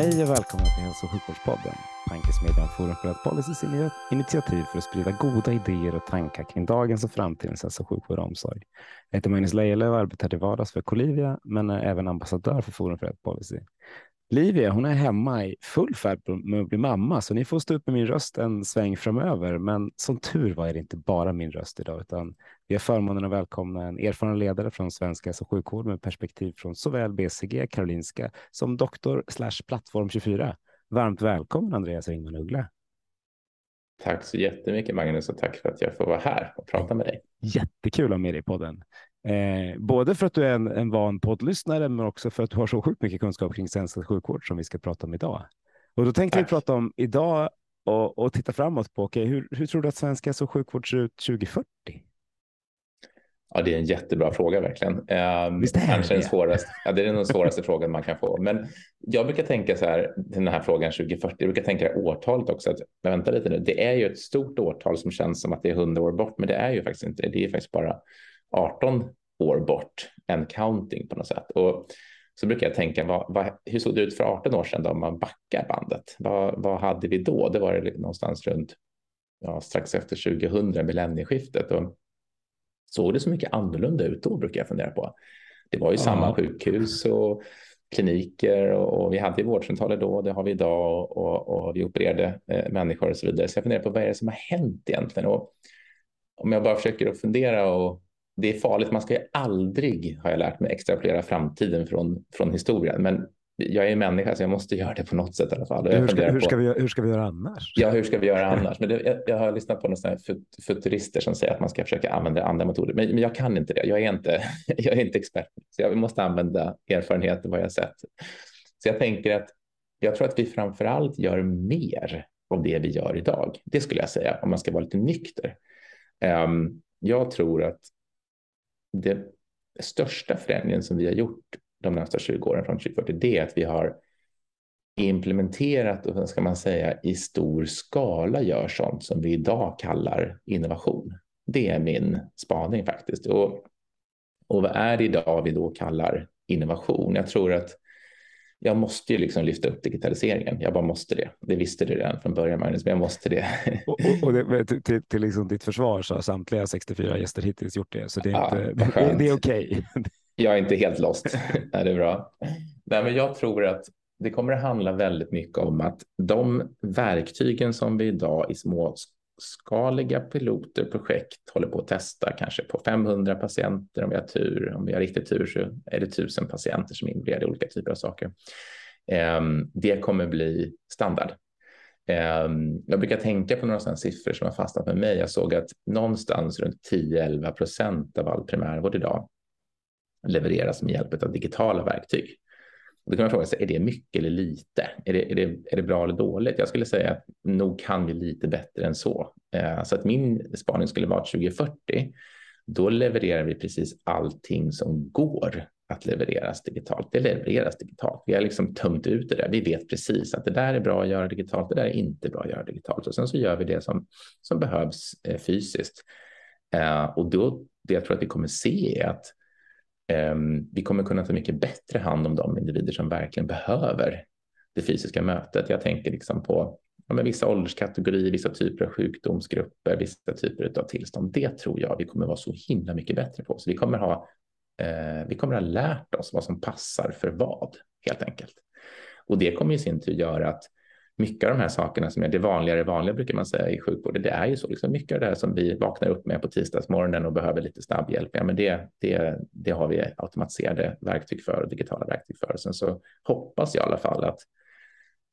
Hej och välkomna till Hälso och sjukvårdspodden, tankesmedjan Forum för rätt Policys initiativ för att sprida goda idéer och tankar kring dagens och framtidens hälso och sjukvård och omsorg. Jag heter Magnus Lejelöw och arbetar till vardags för Colivia, men är även ambassadör för Forum för rätt Policy. Livia, hon är hemma i full färd med att bli mamma, så ni får stå upp med min röst en sväng framöver. Men som tur var är det inte bara min röst idag, utan vi har förmånen att välkomna en erfaren ledare från svensk hälso och sjukvård med perspektiv från såväl BCG, Karolinska som doktor slash plattform 24. Varmt välkommen Andreas Ringman Uggla. Tack så jättemycket Magnus och tack för att jag får vara här och prata med dig. Jättekul att ha med dig i podden. Eh, både för att du är en, en van poddlyssnare, men också för att du har så sjukt mycket kunskap kring svensk sjukvård som vi ska prata om idag. Och då tänkte Tack. vi prata om idag och, och titta framåt på, okay, hur, hur tror du att svensk hälso och sjukvård ser ut 2040? Ja, det är en jättebra fråga verkligen. Um, Visst är kanske det? den svåraste. Ja, det är den svåraste frågan man kan få. Men jag brukar tänka så här till den här frågan 2040. Jag brukar tänka årtalet också. Att, vänta lite nu. Det är ju ett stort årtal som känns som att det är hundra år bort, men det är ju faktiskt inte. Det är faktiskt bara 18 år bort, en counting på något sätt. Och så brukar jag tänka, vad, vad, hur såg det ut för 18 år sedan då, om man backar bandet? Vad, vad hade vi då? Det var det någonstans runt ja, strax efter 2000, millennieskiftet. Och såg det så mycket annorlunda ut då, brukar jag fundera på. Det var ju ja. samma sjukhus och kliniker och, och vi hade vårdcentraler då, det har vi idag och, och vi opererade eh, människor och så vidare. Så jag funderar på vad är det som har hänt egentligen? Och om jag bara försöker att fundera och det är farligt. Man ska ju aldrig, har jag lärt mig, extrapolera framtiden från, från historien. Men jag är människa så jag måste göra det på något sätt i alla fall. Hur ska, hur, ska vi, hur ska vi göra annars? Ja, hur ska vi göra annars? Men det, jag, jag, har lyssnat på några futurister som säger att man ska försöka använda andra metoder. Men, men jag kan inte det. Jag är inte, jag är inte expert. Så jag måste använda erfarenhet och vad jag sett. Så jag tänker att jag tror att vi framför allt gör mer av det vi gör idag. Det skulle jag säga om man ska vara lite nykter. Um, jag tror att det största förändringen som vi har gjort de nästa 20 åren från 2040, det är att vi har implementerat och ska man säga i stor skala gör sånt som vi idag kallar innovation. Det är min spaning faktiskt. Och, och vad är det idag vi då kallar innovation? Jag tror att jag måste ju liksom lyfta upp digitaliseringen. Jag bara måste det. Det visste du redan från början, Magnus, men jag måste det. och, och, det, till, till, liksom ditt försvar så har samtliga 64 gäster hittills gjort det, så det är, ja, det, det, det är okej. Okay. jag är inte helt lost. Nej, det är bra. Nej, men jag tror att det kommer att handla väldigt mycket om att de verktygen som vi idag i små skaliga piloter, projekt håller på att testa kanske på 500 patienter om vi har tur. Om vi har riktigt tur så är det 1000 patienter som är involverade i olika typer av saker. Ehm, det kommer bli standard. Ehm, jag brukar tänka på några sådana siffror som har fastnat med mig. Jag såg att någonstans runt 10-11 procent av all primärvård idag levereras med hjälp av digitala verktyg. Då kan man fråga sig, är det mycket eller lite? Är det, är det, är det bra eller dåligt? Jag skulle säga att nog kan vi lite bättre än så. Eh, så att min spaning skulle vara att 2040, då levererar vi precis allting som går att levereras digitalt. Det levereras digitalt. Vi har liksom tömt ut det där. Vi vet precis att det där är bra att göra digitalt, det där är inte bra att göra digitalt. Och sen så gör vi det som, som behövs eh, fysiskt. Eh, och då, det jag tror att vi kommer se är att Ehm, vi kommer kunna ta mycket bättre hand om de individer som verkligen behöver det fysiska mötet. Jag tänker liksom på ja, men vissa ålderskategorier, vissa typer av sjukdomsgrupper, vissa typer av tillstånd. Det tror jag vi kommer vara så himla mycket bättre på. Så vi kommer ha, eh, vi kommer ha lärt oss vad som passar för vad helt enkelt. Och det kommer i sin tur göra att mycket av de här sakerna som är det vanligare vanliga brukar man säga i sjukvården, det är ju så. Liksom mycket av det här som vi vaknar upp med på tisdagsmorgonen och behöver lite snabb hjälp, ja, men det, det, det har vi automatiserade verktyg för och digitala verktyg för. Sen så hoppas jag i alla fall att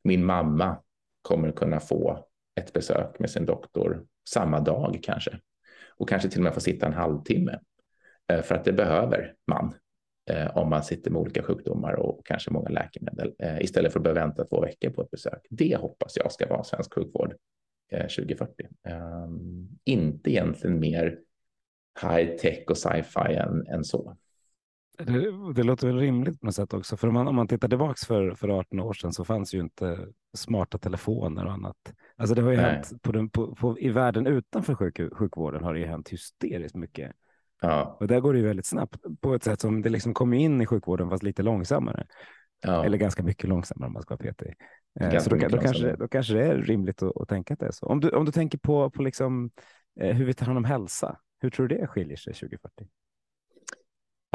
min mamma kommer kunna få ett besök med sin doktor samma dag kanske och kanske till och med få sitta en halvtimme eh, för att det behöver man eh, om man sitter med olika sjukdomar och kanske många läkemedel eh, istället för att behöva vänta två veckor på ett besök. Det hoppas jag ska vara svensk sjukvård 2040. Ehm, inte egentligen mer high tech och sci-fi än, än så. Det, det, låter väl rimligt på något sätt också, för om man, om man tittar tillbaks för, för 18 år sedan så fanns ju inte smarta telefoner och annat. Alltså det har ju Nej. hänt på den, på, på, i världen utanför sjuk, sjukvården har det ju hänt hysteriskt mycket. Ja. Och där går det väldigt snabbt på ett sätt som det liksom kommer in i sjukvården fast lite långsammare. Ja. Eller ganska mycket långsammare om man ska vara petig. Eh, så då, då, kanske, då kanske det är rimligt att, att, tänka att det är så. Om du, om du tänker på, på liksom, eh, hur vi tar hand om hälsa, hur tror du det skiljer sig 2040?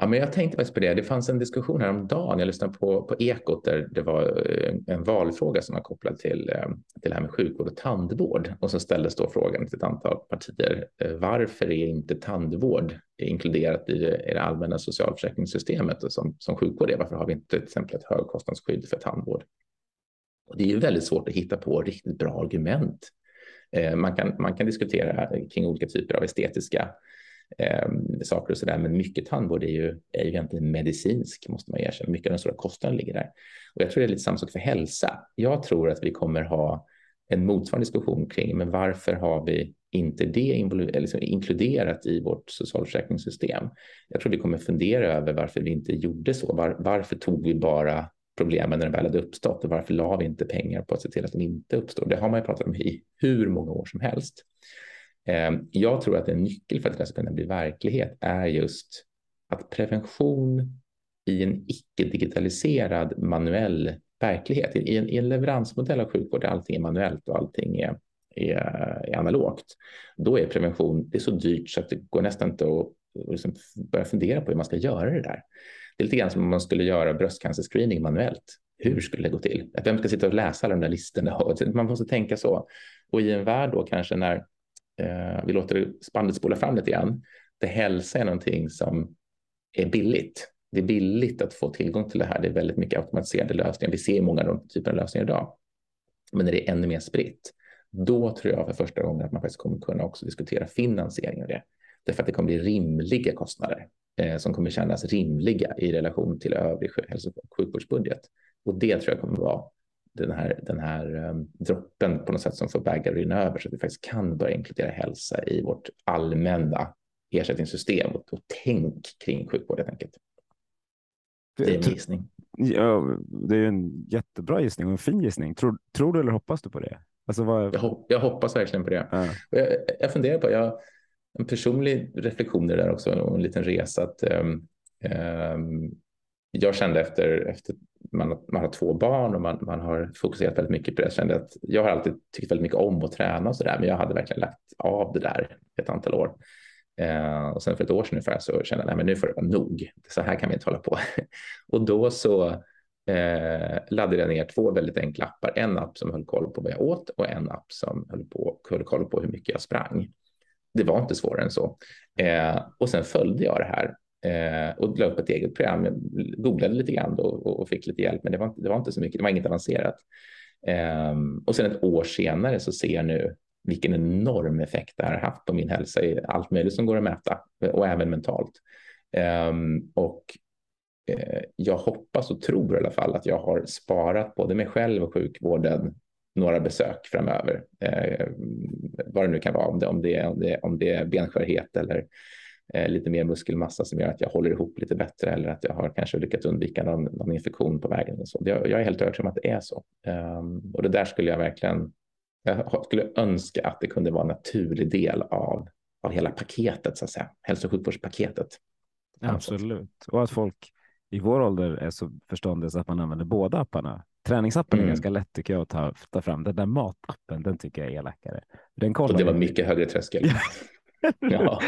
Ja, men jag tänkte faktiskt på det. Det fanns en diskussion häromdagen. Jag lyssnade på, på Ekot där det var eh, en valfråga som var kopplad till, eh, till det här med sjukvård och tandvård. Och så ställdes då frågan till ett antal partier. Eh, varför är inte tandvård inkluderat i det, i det allmänna socialförsäkringssystemet och som, som sjukvård är? Varför har vi inte till exempel ett högkostnadsskydd för tandvård? Och det är ju väldigt svårt att hitta på riktigt bra argument. Man kan, man kan diskutera kring olika typer av estetiska eh, saker och så där. Men mycket tandvård är ju, är ju egentligen medicinsk, måste man erkänna. Mycket av den stora kostnaden ligger där. Och jag tror det är lite samma sak för hälsa. Jag tror att vi kommer ha en motsvarande diskussion kring, men varför har vi inte det liksom inkluderat i vårt socialförsäkringssystem? Jag tror vi kommer fundera över varför vi inte gjorde så. Var, varför tog vi bara problemen när de väl hade uppstått och varför la vi inte pengar på att se till att de inte uppstår? Det har man ju pratat om i hur många år som helst. Ehm, jag tror att en nyckel för att det ska kunna bli verklighet är just att prevention i en icke-digitaliserad manuell verklighet, i en, i en leveransmodell av sjukvård där allting är manuellt och allting är, är, är analogt, då är prevention det är så dyrt så att det går nästan inte att liksom börja fundera på hur man ska göra det där. Det är lite grann som om man skulle göra bröstcancerscreening manuellt. Hur skulle det gå till? Vem ska sitta och läsa alla de där listorna? Man måste tänka så. Och i en värld då kanske när eh, vi låter spannet spola fram lite grann, där hälsa är någonting som är billigt. Det är billigt att få tillgång till det här. Det är väldigt mycket automatiserade lösningar. Vi ser många av de typerna av lösningar idag. Men när det är ännu mer spritt, då tror jag för första gången att man faktiskt kommer kunna också diskutera finansiering av det. Därför att det kommer bli rimliga kostnader eh, som kommer kännas rimliga i relation till övrig hälso och sjukvårdsbudget. Och det tror jag kommer vara den här, den här um, droppen på något sätt som får bägaren över så att vi faktiskt kan börja inkludera hälsa i vårt allmänna ersättningssystem och, och tänk kring sjukvård helt enkelt. Det är en gissning. Ja, det är en jättebra gissning och en fin gissning. Tror, tror du eller hoppas du på det? Alltså vad... jag, jag hoppas verkligen på det. Ja. Jag, jag funderar på, jag, en personlig reflektion där också och en liten resa att um, um, jag kände efter, efter man, man har två barn och man, man har fokuserat väldigt mycket på det. Jag kände att jag har alltid tyckt väldigt mycket om att träna och så där, men jag hade verkligen lagt av det där ett antal år. Eh, och sen för ett år sedan ungefär så kände jag att nu får det vara nog. Så här kan vi inte hålla på. och då så eh, laddade jag ner två väldigt enkla appar. En app som höll koll på vad jag åt och en app som höll, på, höll koll på hur mycket jag sprang. Det var inte svårare än så. Eh, och sen följde jag det här eh, och la upp ett eget program. Jag googlade lite grann och, och, fick lite hjälp, men det var, det var inte så mycket. Det var inget avancerat. Eh, och sen ett år senare så ser jag nu vilken enorm effekt det här har haft på min hälsa i allt möjligt som går att mäta eh, och även mentalt. Eh, och eh, jag hoppas och tror i alla fall att jag har sparat både mig själv och sjukvården några besök framöver. Eh, vad det nu kan vara, om det, om det, om det, om det är benskörhet eller lite mer muskelmassa som gör att jag håller ihop lite bättre eller att jag har kanske lyckats undvika någon, någon infektion på vägen. Och så. Jag, jag är helt övertygad om att det är så. Um, och det där skulle jag verkligen, jag skulle önska att det kunde vara en naturlig del av, av hela paketet, så att säga, hälso och sjukvårdspaketet. Absolut, och att folk i vår ålder är så förståndiga så att man använder båda apparna. Träningsappen mm. är ganska lätt tycker jag att ta, ta fram. Den där matappen, den tycker jag är elakare. Den kollar och det var mycket högre tröskel. ja.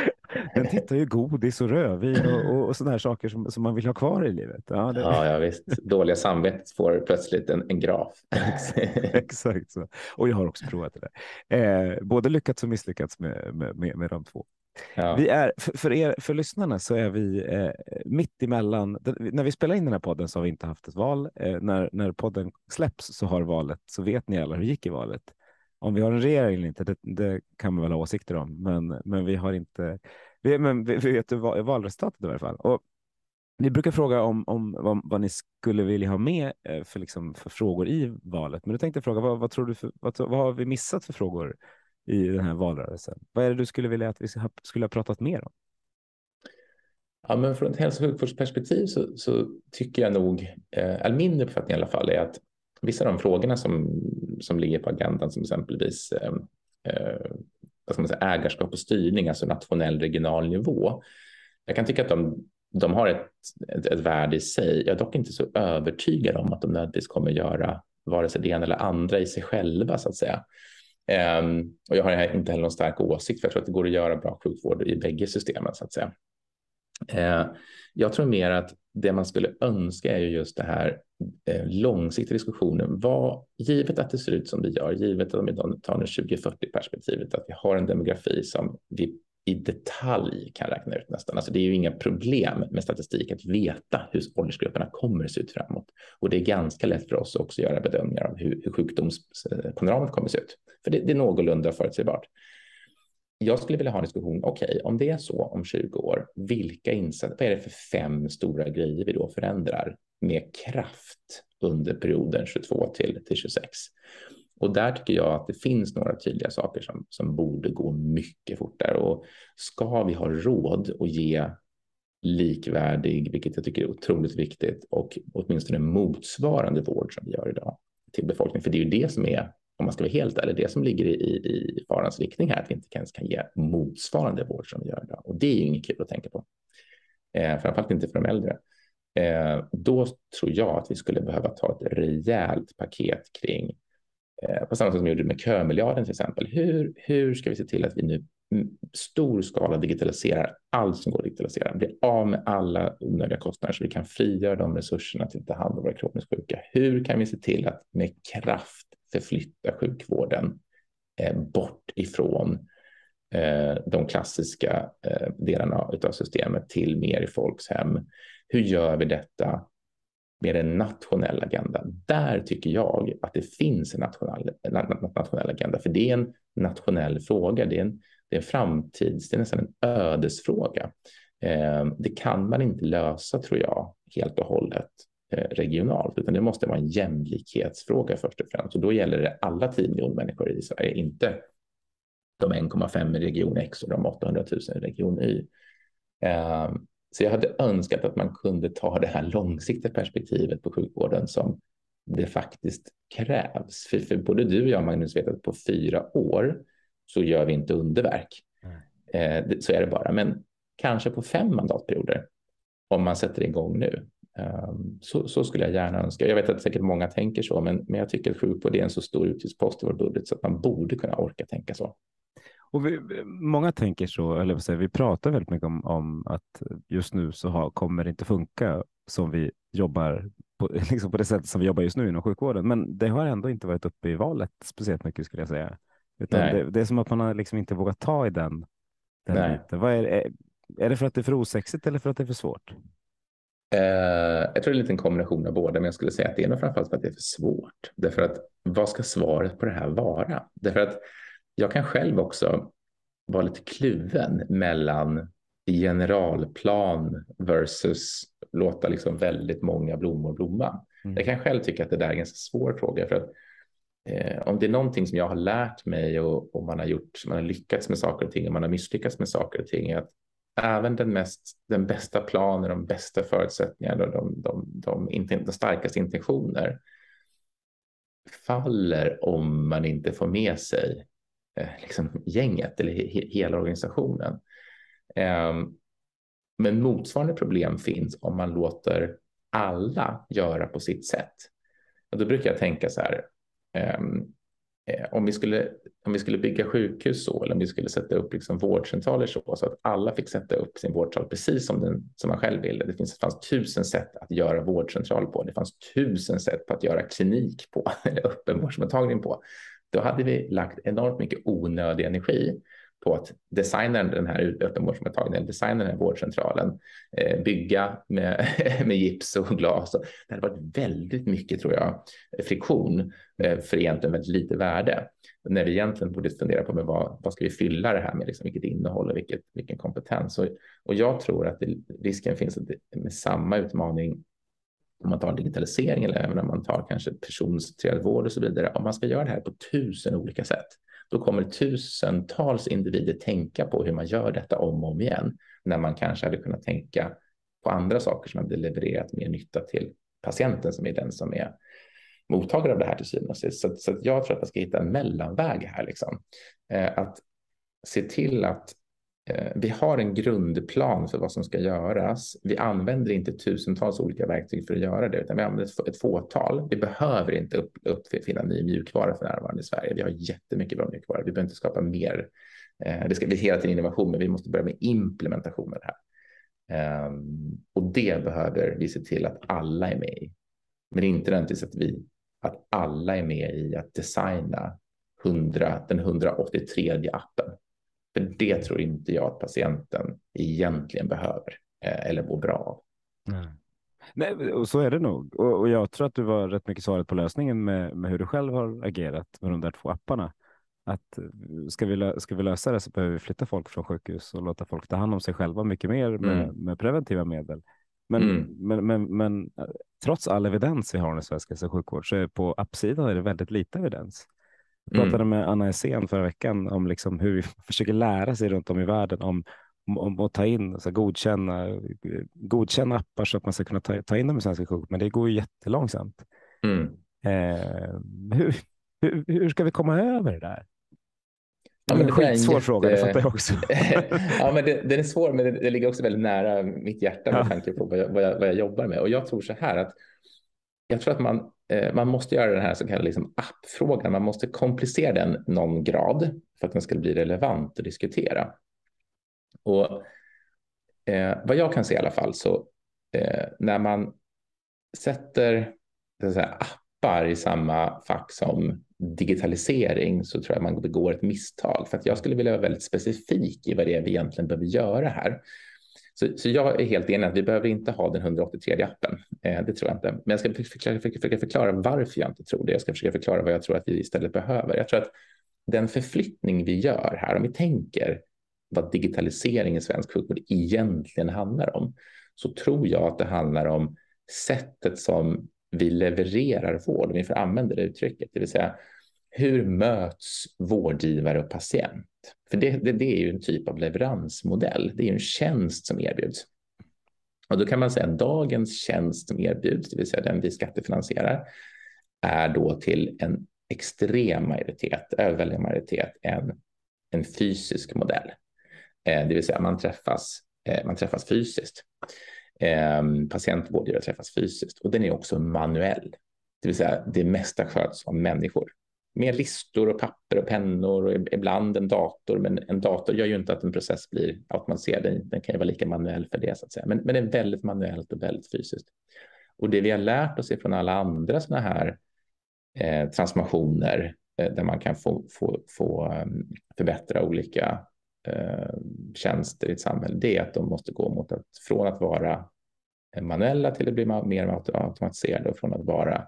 Den tittar ju godis och rödvin och, och, och sådana här saker som, som man vill ha kvar i livet. Ja, det... ja, ja visst. Dåliga samvetet får plötsligt en, en graf. Exakt så. Och jag har också provat det där. Eh, både lyckats och misslyckats med, med, med, med de två. Ja. Vi är, för, er, för lyssnarna så är vi eh, mitt emellan. När vi spelar in den här podden så har vi inte haft ett val. Eh, när, när podden släpps så har valet, så vet ni alla hur det gick i valet. Om vi har en regering eller inte, det, det, kan man väl ha åsikter om, men, men vi har inte Vi, men vi, vi vet ju valresultatet i alla fall. Och vi brukar fråga om, om vad, vad, ni skulle vilja ha med eh, för, liksom, för frågor i valet. Men du tänkte fråga, vad, vad tror du för, vad, vad, har vi missat för frågor i den här valrörelsen? Vad är det du skulle vilja att vi skulle ha pratat mer om? Ja, men från ett hälso och sjukvårdsperspektiv så, så tycker jag nog, eh, eller min uppfattning i alla fall, är att vissa av de frågorna som, som ligger på agendan, som exempelvis eh, eh, vad ska man säga, ägarskap och styrning, alltså nationell regional nivå. Jag kan tycka att de, de har ett, ett, ett värde i sig. Jag är dock inte så övertygad om att de nödvändigtvis kommer göra vare sig det ena eller andra i sig själva så att säga. Um, och jag har inte heller någon stark åsikt för jag tror att det går att göra bra sjukvård i bägge systemen så att säga. Uh, jag tror mer att det man skulle önska är ju just det här eh, långsiktiga diskussionen. Vad, givet att det ser ut som det gör, givet att vi tar nu 2040 perspektivet, att vi har en demografi som vi i detalj kan räkna ut nästan. Alltså det är ju inga problem med statistik att veta hur åldersgrupperna kommer att se ut framåt. Och det är ganska lätt för oss också att göra bedömningar av hur, hur sjukdomspanoramat eh, kommer att se ut. För det, det är någorlunda förutsägbart. Jag skulle vilja ha en diskussion, okej, okay, om det är så om 20 år, vilka insatser, vad är det för fem stora grejer vi då förändrar med kraft under perioden 22 till, till 26? Och där tycker jag att det finns några tydliga saker som, som borde gå mycket fortare. Och ska vi ha råd att ge likvärdig, vilket jag tycker är otroligt viktigt, och åtminstone motsvarande vård som vi gör idag till befolkningen. För det är ju det som är, om man ska vara helt ärlig, det som ligger i, i farans riktning här, att vi inte ens kan ge motsvarande vård som vi gör idag. Och det är ju inget kul att tänka på, eh, framförallt inte för de äldre. Eh, då tror jag att vi skulle behöva ta ett rejält paket kring Eh, på samma sätt som vi gjorde med kömiljarden till exempel. Hur, hur ska vi se till att vi nu mm, stor skala digitaliserar allt som går att digitalisera, blir av med alla onödiga kostnader så vi kan frigöra de resurserna till att ta hand om våra kroniskt sjuka. Hur kan vi se till att med kraft förflytta sjukvården eh, bort ifrån eh, de klassiska eh, delarna av systemet till mer i folks hem? Hur gör vi detta med en nationell agenda. Där tycker jag att det finns en nationell, nationell agenda, för det är en nationell fråga. Det är en, det är en framtids, det är nästan en ödesfråga. Det kan man inte lösa, tror jag, helt och hållet regionalt, utan det måste vara en jämlikhetsfråga först och främst. Och då gäller det alla 10 miljoner människor i Sverige, inte de 1,5 i region X och de 800 000 i region Y. Eh, så jag hade önskat att man kunde ta det här långsiktiga perspektivet på sjukvården som det faktiskt krävs. För, för både du och jag, Magnus, vet att på fyra år så gör vi inte underverk. Mm. Eh, så är det bara. Men kanske på fem mandatperioder, om man sätter igång nu. Um, så, så, skulle jag gärna önska. Jag vet att säkert många tänker så, men, men jag tycker att sjukvård är en så stor utgiftspost i vår budget så att man borde kunna orka tänka så. Och vi, många tänker så, eller säga, vi pratar väldigt mycket om, om att just nu så har, kommer det inte funka som vi jobbar på, liksom på det sättet som vi jobbar just nu inom sjukvården. Men det har ändå inte varit uppe i valet speciellt mycket skulle jag säga. Det, det, är som att man har liksom inte vågat ta i den. den är, är, är det för att det är för osexigt eller för att det är för svårt? Uh, jag tror det är en liten kombination av båda, men jag skulle säga att det är nog framförallt för att det är för svårt. Därför att vad ska svaret på det här vara? Därför att jag kan själv också vara lite kluven mellan generalplan versus låta liksom väldigt många blommor blomma. Mm. Jag kan själv tycka att det där är en ganska svår fråga för att eh, om det är någonting som jag har lärt mig och, och man har gjort, man har lyckats med saker och ting och man har misslyckats med saker och ting är att även den, mest, den bästa planen, de bästa förutsättningarna och de, de, de, de, de starkaste intentioner faller om man inte får med sig Eh, liksom, gänget eller he hela organisationen. Eh, men motsvarande problem finns om man låter alla göra på sitt sätt. Och då brukar jag tänka så här. Ehm, Eh, om, vi skulle, om vi skulle bygga sjukhus så, eller om vi skulle sätta upp liksom vårdcentraler så, så att alla fick sätta upp sin vårdcentral precis som, den, som man själv ville. Det, finns, det fanns tusen sätt att göra vårdcentral på. Det fanns tusen sätt på att göra klinik på, eller öppenvårdsmottagning på då hade vi lagt enormt mycket onödig energi på att designa den här öppenvårdsmottagningen, designa den här vårdcentralen, eh, bygga med, med gips och glas. Det hade varit väldigt mycket, tror jag, friktion eh, för egentligen väldigt lite värde. När vi egentligen borde fundera på med vad, vad ska vi fylla det här med, liksom, vilket innehåll och vilket, vilken kompetens. Och, och jag tror att det, risken finns att det, med samma utmaning om man tar digitalisering eller även om man tar kanske personcentrerad vård och så vidare. Om man ska göra det här på tusen olika sätt, då kommer tusentals individer tänka på hur man gör detta om och om igen, när man kanske hade kunnat tänka på andra saker som hade levererat mer nytta till patienten som är den som är mottagare av det här till syvende och sist. Så, så jag tror att man ska hitta en mellanväg här, liksom. Eh, att se till att Eh, vi har en grundplan för vad som ska göras. Vi använder inte tusentals olika verktyg för att göra det, utan vi använder ett fåtal. Vi behöver inte upp, uppfinna ny mjukvara för närvarande i Sverige. Vi har jättemycket bra mjukvara. Vi behöver inte skapa mer. Eh, det ska bli hela tiden innovation, men vi måste börja med implementationen här. Ehm, och det behöver vi se till att alla är med i. Men inte nödvändigtvis att vi att alla är med i att designa 100, den 183 appen. För det tror inte jag att patienten egentligen behöver eh, eller mår bra av. Nej. Nej, och så är det nog. Och, och, jag tror att du var rätt mycket svaret på lösningen med, med hur du själv har agerat med de där två apparna. Att eh, ska vi, ska vi lösa det så behöver vi flytta folk från sjukhus och låta folk ta hand om sig själva mycket mer med, mm. med preventiva medel. Men, mm. men, men, men, eh, trots all evidens vi har i svensk hälso och sjukvård så är på appsidan är det väldigt lite evidens. Jag pratade mm. med Anna Essén förra veckan om liksom hur vi försöker lära sig runt om i världen om, om, om att ta in, alltså godkänna, godkänna appar så att man ska kunna ta, ta in dem i svenska sjukvård, men det går ju jättelångsamt. Mm. Eh, hur, hur, hur ska vi komma över det där? Ja, men det är en svår jätte... fråga, det fattar jag också. ja, men det, den är svår, men det, det, ligger också väldigt nära mitt hjärta med ja. tanke på vad jag, vad, jag, vad jag jobbar med. Och jag tror så här att jag tror att man Eh, man måste göra den här så kallade liksom appfrågan, man måste komplicera den någon grad för att den ska bli relevant att diskutera. Och eh, vad jag kan se i alla fall så eh, när man sätter säga, appar i samma fack som digitalisering så tror jag man begår ett misstag för att jag skulle vilja vara väldigt specifik i vad det är vi egentligen behöver göra här. Så, så jag är helt enig att vi behöver inte ha den 183 appen. Eh, det tror jag inte. Men jag ska försöka, försöka förklara varför jag inte tror det. Jag ska försöka förklara vad jag tror att vi istället behöver. Jag tror att den förflyttning vi gör här, om vi tänker vad digitalisering i svensk sjukvård egentligen handlar om, så tror jag att det handlar om sättet som vi levererar vård, om vi får använda det uttrycket, det vill säga hur möts vårdgivare och patient? För det, det, det, är ju en typ av leveransmodell. Det är ju en tjänst som erbjuds. Och då kan man säga att dagens tjänst som erbjuds, det vill säga den vi skattefinansierar, är då till en extrem majoritet, överväldigande majoritet, en, en fysisk modell. Eh, det vill säga man träffas, eh, man träffas fysiskt. Eh, patientvårdgivare träffas fysiskt och den är också manuell. Det vill säga det mesta sköts av människor med listor och papper och pennor och ibland en dator. Men en dator gör ju inte att en process blir automatiserad. Den, den kan ju vara lika manuell för det så att säga. Men, men det är väldigt manuellt och väldigt fysiskt. Och det vi har lärt oss från alla andra sådana här eh, transformationer eh, där man kan få, få, få ehm, förbättra olika eh, tjänster i ett samhälle, det är att de måste gå mot att från att vara eh, manuella till att bli mer automatiserade och från att vara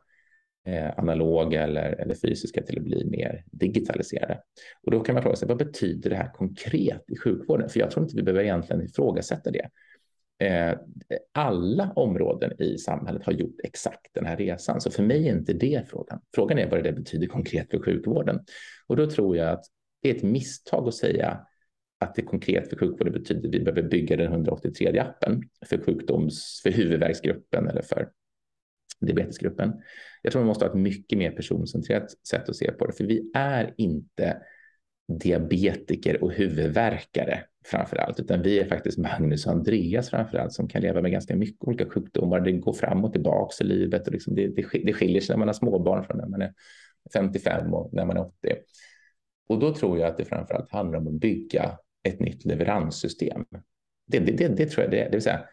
Eh, analoga eller, eller fysiska till att bli mer digitaliserade. Och då kan man fråga sig, vad betyder det här konkret i sjukvården? För jag tror inte vi behöver egentligen ifrågasätta det. Eh, alla områden i samhället har gjort exakt den här resan, så för mig är inte det frågan. Frågan är vad det betyder konkret för sjukvården. Och då tror jag att det är ett misstag att säga att det konkret för sjukvården betyder att vi behöver bygga den 183 appen för sjukdoms, för huvudvärksgruppen eller för diabetesgruppen. Jag tror man måste ha ett mycket mer personcentrerat sätt att se på det, för vi är inte diabetiker och huvudvärkare framför allt, utan vi är faktiskt Magnus och Andreas framför allt som kan leva med ganska mycket olika sjukdomar. Det går fram och tillbaka i livet och liksom det, det, det skiljer sig när man har småbarn från när man är 55 och när man är 80. Och då tror jag att det framför allt handlar om att bygga ett nytt leveranssystem. Det, det, det, det tror jag det är, det vill säga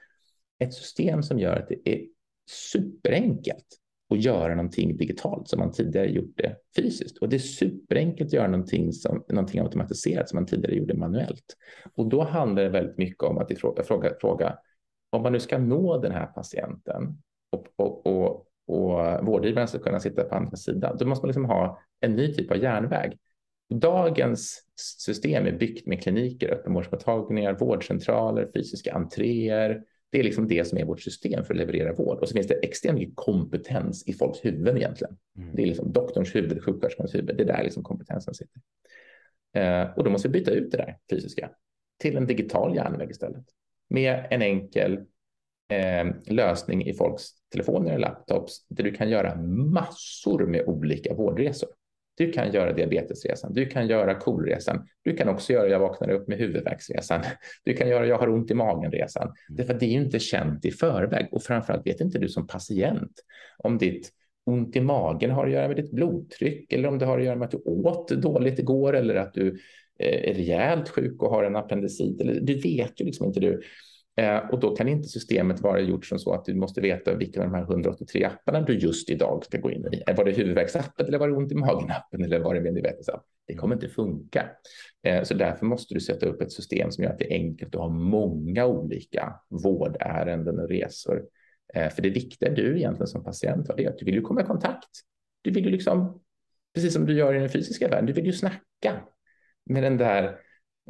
ett system som gör att det är superenkelt att göra någonting digitalt som man tidigare gjort det fysiskt. Och det är superenkelt att göra någonting, som, någonting automatiserat som man tidigare gjorde manuellt. Och då handlar det väldigt mycket om att fråga, fråga, fråga om man nu ska nå den här patienten och, och, och, och vårdgivaren ska kunna sitta på andra sidan, då måste man liksom ha en ny typ av järnväg. Dagens system är byggt med kliniker, öppenvårdsmottagningar, vårdcentraler, fysiska entréer, det är liksom det som är vårt system för att leverera vård. Och så finns det extremt mycket kompetens i folks huvuden egentligen. Mm. Det är liksom doktorns huvud, sjuksköterskans huvud. Det är där liksom kompetensen sitter. Eh, och då måste vi byta ut det där fysiska till en digital järnväg istället. Med en enkel eh, lösning i folks telefoner och laptops där du kan göra massor med olika vårdresor. Du kan göra diabetesresan, du kan göra KOL-resan, du kan också göra jag vaknar upp med huvudvärksresan, du kan göra jag har ont i magen-resan. Mm. Därför det är ju inte känt i förväg och framförallt vet inte du som patient om ditt ont i magen har att göra med ditt blodtryck eller om det har att göra med att du åt dåligt igår eller att du eh, är rejält sjuk och har en appendicit. du vet ju liksom inte du. Eh, och då kan inte systemet vara gjort som så att du måste veta vilka av de här 183 apparna du just idag ska gå in i. Eh, var det huvudvärksappen eller var det ont i magen-appen eller var det med? Det kommer inte funka. Eh, så därför måste du sätta upp ett system som gör att det är enkelt att ha många olika vårdärenden och resor. Eh, för det viktiga du egentligen som patient är att du vill ju komma i kontakt. Du vill ju liksom, precis som du gör i den fysiska världen, du vill ju snacka med den där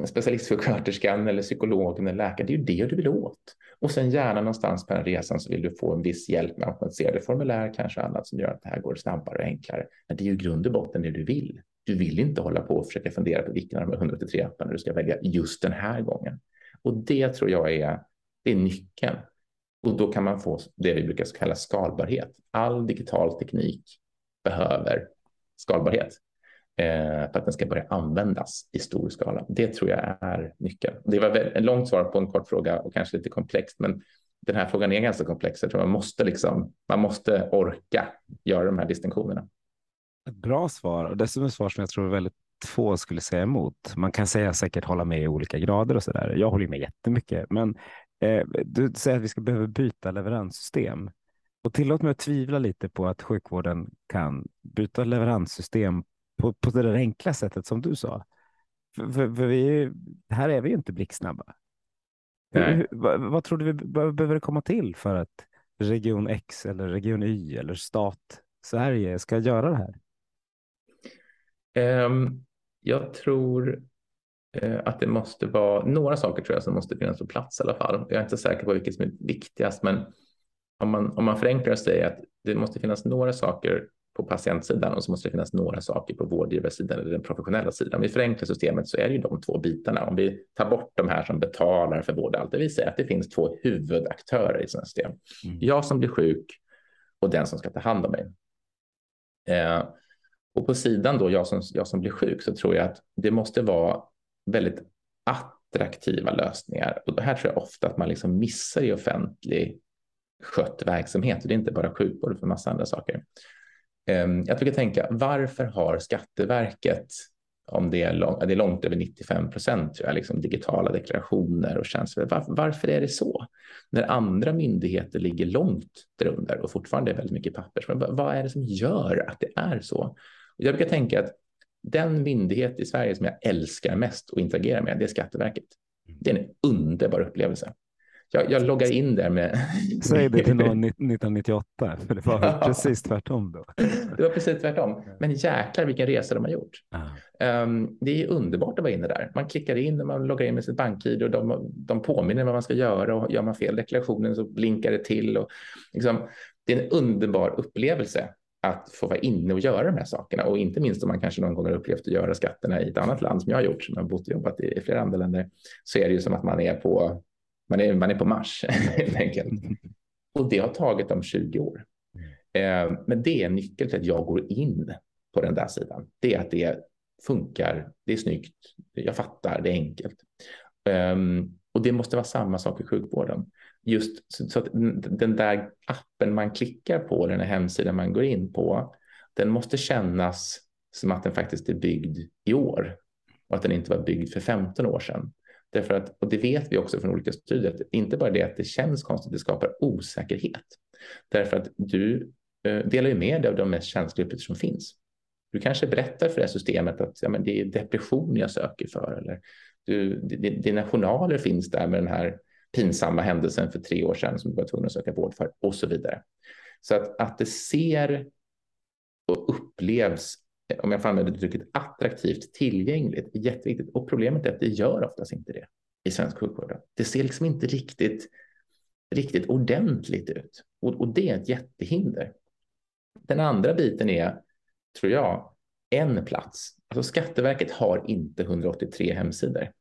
specialistsjuksköterskan eller psykologen eller läkaren. Det är ju det du vill åt. Och sen gärna någonstans på den resan så vill du få en viss hjälp med automatiserade formulär, kanske annat som gör att det här går snabbare och enklare. Men det är ju grund och botten det du vill. Du vill inte hålla på och försöka fundera på vilken av de 183 apparna du ska välja just den här gången. Och det tror jag är, det är nyckeln. Och då kan man få det vi brukar kalla skalbarhet. All digital teknik behöver skalbarhet Eh, för att den ska börja användas i stor skala. Det tror jag är nyckeln. Det var ett långt svar på en kort fråga och kanske lite komplext, men den här frågan är ganska komplex. Jag tror man måste liksom, man måste orka göra de här distinktionerna. Ett bra svar och dessutom ett svar som jag tror väldigt få skulle säga emot. Man kan säga säkert hålla med i olika grader och så där. Jag håller med jättemycket, men eh, du säger att vi ska behöva byta leveranssystem. Och tillåt mig att tvivla lite på att sjukvården kan byta leveranssystem på, på det där enkla sättet som du sa. För, för, för vi, här är vi ju inte blixtsnabba. Hur, vad, vad tror du vi behöver komma till för att region X eller region Y eller stat Sverige ska göra det här? Um, jag tror uh, att det måste vara några saker tror jag som måste finnas på plats i alla fall. Jag är inte säker på vilket som är viktigast, men om man, om man förenklar och säger att det måste finnas några saker på patientsidan och så måste det finnas några saker på vårdgivarsidan eller den professionella sidan. Om vi förenklar systemet så är det ju de två bitarna. Om vi tar bort de här som betalar för vård, allt det vill säga att det finns två huvudaktörer i sådana system. Mm. Jag som blir sjuk och den som ska ta hand om mig. Eh, och på sidan då, jag som, jag som blir sjuk, så tror jag att det måste vara väldigt attraktiva lösningar. Och här tror jag ofta att man liksom missar i offentlig skött verksamhet. Och det är inte bara sjukvård för massa andra saker. Ehm, jag brukar tänka, varför har Skatteverket, om det är, lång, det är långt över 95 procent, liksom digitala deklarationer och tjänster, var, varför är det så? När andra myndigheter ligger långt därunder och fortfarande är väldigt mycket papper, vad är det som gör att det är så? Och jag brukar tänka att den myndighet i Sverige som jag älskar mest och interagerar med, det är Skatteverket. Det är en underbar upplevelse. Jag, jag loggar in där med... Säg det till någon 1998, för det var ja. precis tvärtom då. Det var precis tvärtom. Men jäklar vilken resa de har gjort. Um, det är underbart att vara inne där. Man klickar in och man loggar in med sitt bank-id och de, de påminner vad man ska göra och gör man fel deklarationen så blinkar det till. Och liksom, det är en underbar upplevelse att få vara inne och göra de här sakerna och inte minst om man kanske någon gång har upplevt att göra skatterna i ett annat land som jag har gjort, som jag har bott och jobbat i, i flera andra länder, så är det ju som att man är på man är, man är på Mars helt enkelt. Och det har tagit dem 20 år. Eh, men det är en nyckel till att jag går in på den där sidan. Det är att det funkar, det är snyggt, jag fattar, det är enkelt. Um, och det måste vara samma sak i sjukvården. Just så, så, att den där appen man klickar på, den här hemsidan man går in på, den måste kännas som att den faktiskt är byggd i år och att den inte var byggd för 15 år sedan. Därför att, och det vet vi också från olika studier, att inte bara det att det känns konstigt, det skapar osäkerhet. Därför att du eh, delar ju med dig av de mest känsliga uppgifter som finns. Du kanske berättar för det här systemet att ja, men det är depression jag söker för eller du, dina journaler finns där med den här pinsamma händelsen för tre år sedan som du var tvungen att söka vård för och så vidare. Så att, att det ser och upplevs, om jag får använda uttrycket attraktivt, tillgängligt, jätteviktigt. Och problemet är att det gör oftast inte det i svensk sjukvård. Det ser liksom inte riktigt, riktigt ordentligt ut och, och det är ett jättehinder. Den andra biten är, tror jag, en plats. Alltså Skatteverket har inte 183 hemsidor.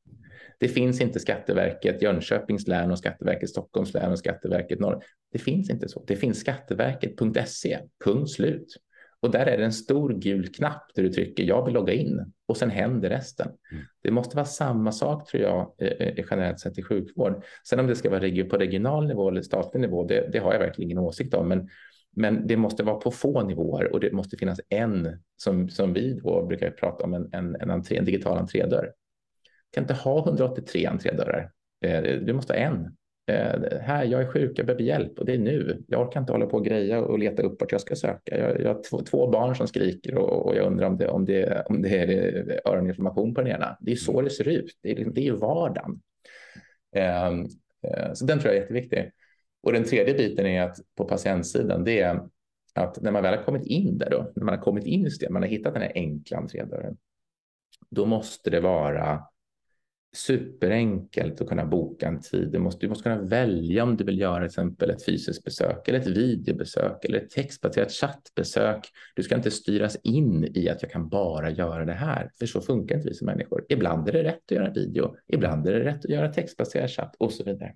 Det finns inte Skatteverket Jönköpings län och Skatteverket Stockholms län och Skatteverket Norr. Det finns inte så. Det finns skatteverket.se, punkt slut. Och där är det en stor gul knapp där du trycker jag vill logga in och sen händer resten. Mm. Det måste vara samma sak tror jag eh, eh, generellt sett i sjukvård. Sen om det ska vara på regional nivå eller statlig nivå, det, det har jag verkligen ingen åsikt om. Men, men det måste vara på få nivåer och det måste finnas en som, som vi då brukar prata om en, en, en, entré, en digital entrédörr. Du kan inte ha 183 entrédörrar. Eh, du måste ha en Eh, här, jag är sjuk, jag behöver hjälp och det är nu. Jag orkar inte hålla på och greja och leta upp vart jag ska söka. Jag, jag har två, två, barn som skriker och, och, jag undrar om det, om det, om det är öroninflammation på den ena. Det är så det ser ut. Det är, det är vardagen. Eh, eh, så den tror jag är jätteviktig. Och den tredje biten är att på patientsidan, det är att när man väl har kommit in där då, när man har kommit in i systemet, man har hittat den här enkla entrédörren, då måste det vara superenkelt att kunna boka en tid. Du måste, du måste kunna välja om du vill göra till exempel ett fysiskt besök eller ett videobesök eller ett textbaserat chattbesök. Du ska inte styras in i att jag kan bara göra det här, för så funkar inte vi som människor. Ibland är det rätt att göra video, ibland är det rätt att göra textbaserad chatt och så vidare.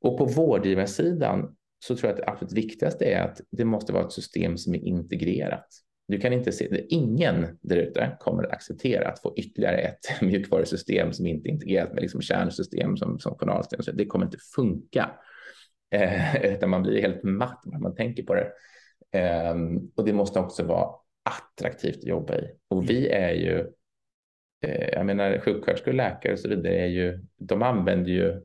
Och på vårdgivarsidan så tror jag att det absolut viktigaste är att det måste vara ett system som är integrerat. Du kan inte se, ingen där ute kommer att acceptera att få ytterligare ett mjukvarusystem som inte är integrerat med liksom kärnsystem som, som journalsystem. Det kommer inte funka. Eh, utan man blir helt matt när man tänker på det. Eh, och det måste också vara attraktivt att jobba i. Och vi är ju, eh, jag menar sjuksköterskor, läkare och så vidare, är ju, de använder ju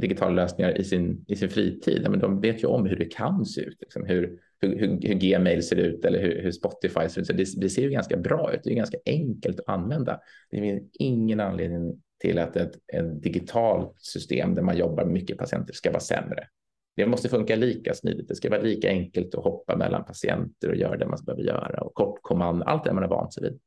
digitala lösningar i sin, i sin fritid. Men de vet ju om hur det kan se ut, liksom, hur, hur, hur, hur Gmail ser ut eller hur, hur Spotify ser ut. Så det, det, ser ju ganska bra ut. Det är ganska enkelt att använda. Det finns ingen anledning till att ett, ett digitalt system där man jobbar med mycket patienter ska vara sämre. Det måste funka lika smidigt. Det ska vara lika enkelt att hoppa mellan patienter och göra det man behöver göra och kortkommand, allt det man är vant sig vid.